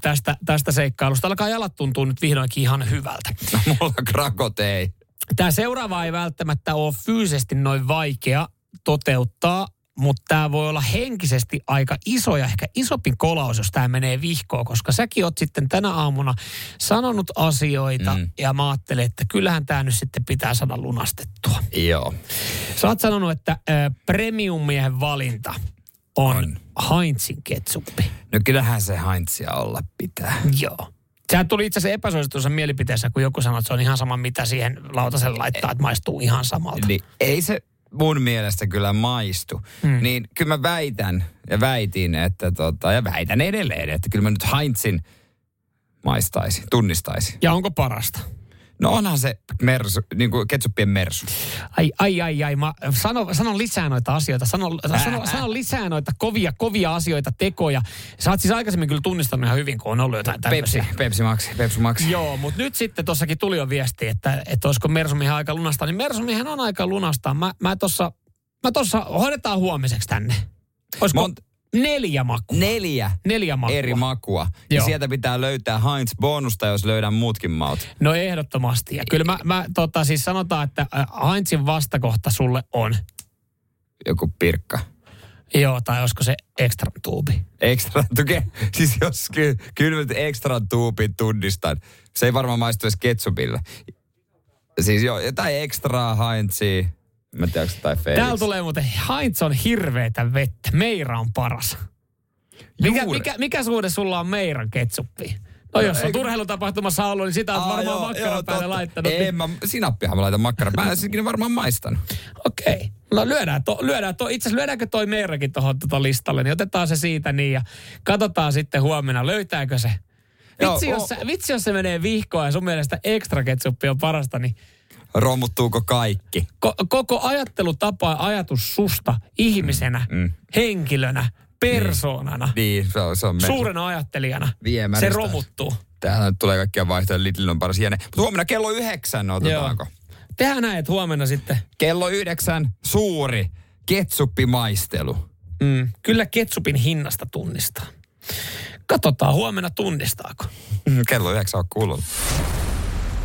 tästä, tästä seikkailusta. Alkaa jalat tuntuu nyt vihdoinkin ihan hyvältä. No, <laughs> mulla krakot ei. Tämä seuraava ei välttämättä ole fyysisesti noin vaikea toteuttaa, mutta tämä voi olla henkisesti aika iso ja ehkä isompi kolaus, jos tämä menee vihkoon, koska säkin oot sitten tänä aamuna sanonut asioita mm. ja mä ajattelen, että kyllähän tämä nyt sitten pitää saada lunastettua. Joo. Sä oot sanonut, että äh, premium-miehen valinta on, on. Heinzin ketsuppi. No kyllähän se Heinzia olla pitää. Joo. Sehän tuli itse asiassa epäsuositussa mielipiteessä, kun joku sanoi, että se on ihan sama, mitä siihen lautaselle laittaa, että maistuu ihan samalta. Niin ei se mun mielestä kyllä maistu. Mm. Niin kyllä mä väitän ja väitin, että tota, ja väitän edelleen, että kyllä mä nyt Heinzin maistaisin, tunnistaisin. Ja onko parasta? No onhan se mersu, niin kuin ketsuppien mersu. Ai, ai, ai, ai. Mä sano, sano lisää noita asioita. Sano, sano, sano lisää noita kovia, kovia asioita, tekoja. Sä oot siis aikaisemmin kyllä tunnistanut ihan hyvin, kun on ollut jotain Pepsi, tämmöisiä. Pepsi Maxi, Pepsi Maxi. Joo, mutta nyt sitten tossakin tuli jo viesti, että, että olisiko Mersumiehen aika lunastaa. Niin Mersumiehen on aika lunastaa. Mä, mä tossa, mä tossa hoidetaan huomiseksi tänne. Olisiko Mont- neljä makua? Neljä Neljä makua. eri makua. Ja Joo. sieltä pitää löytää Heinz bonusta, jos löydän muutkin maut. No ehdottomasti. Ja kyllä mä, mä tota, siis sanotaan, että Heinzin vastakohta sulle on. Joku pirkka. Joo, tai olisiko se extra tuubi. Extra tuke. <laughs> Siis jos ky, kyllä nyt extra tuupin tunnistan. Se ei varmaan maistu edes ketsupille. Siis joo, jotain extra Heinzia. Mä en tiedä, onko se tai Felix. Täällä tulee muuten, Heinz on hirveetä vettä. Meira on paras. Mikä, Juuri. mikä, mikä suhde sulla on Meiran ketsuppiin? No jos on eikö- urheilutapahtumassa ollut, niin sitä on Aa, varmaan joo, makkaran joo, päälle laittanut. Ei, niin- mä, sinappihan mä laitan makkaran. Mä en sikin varmaan maistanut. Okei. No lyödään, to, lyödään to, itse asiassa lyödäänkö toi Meirakin tuohon tota listalle, niin otetaan se siitä niin ja katsotaan sitten huomenna, löytääkö se. Joo, Vitsi, jos, o- se, vitsi, jos se menee vihkoon ja sun mielestä ekstra ketsuppi on parasta, niin Romuttuuko kaikki? ko- koko ajattelutapa ja ajatus susta ihmisenä, mm. henkilönä, persoonana, Niin, se on, se on suurena ajattelijana, Viemäristä. se romuttuu. Täällä nyt tulee kaikkia vaihtoehtoja. Lidl on paras jene. Mutta huomenna kello yhdeksän otetaanko? Joo. Tehdään näin, että huomenna sitten. Kello yhdeksän suuri ketsuppimaistelu. Mm, kyllä ketsupin hinnasta tunnistaa. Katsotaan huomenna tunnistaako. Mm, Kello yhdeksän on kuulunut.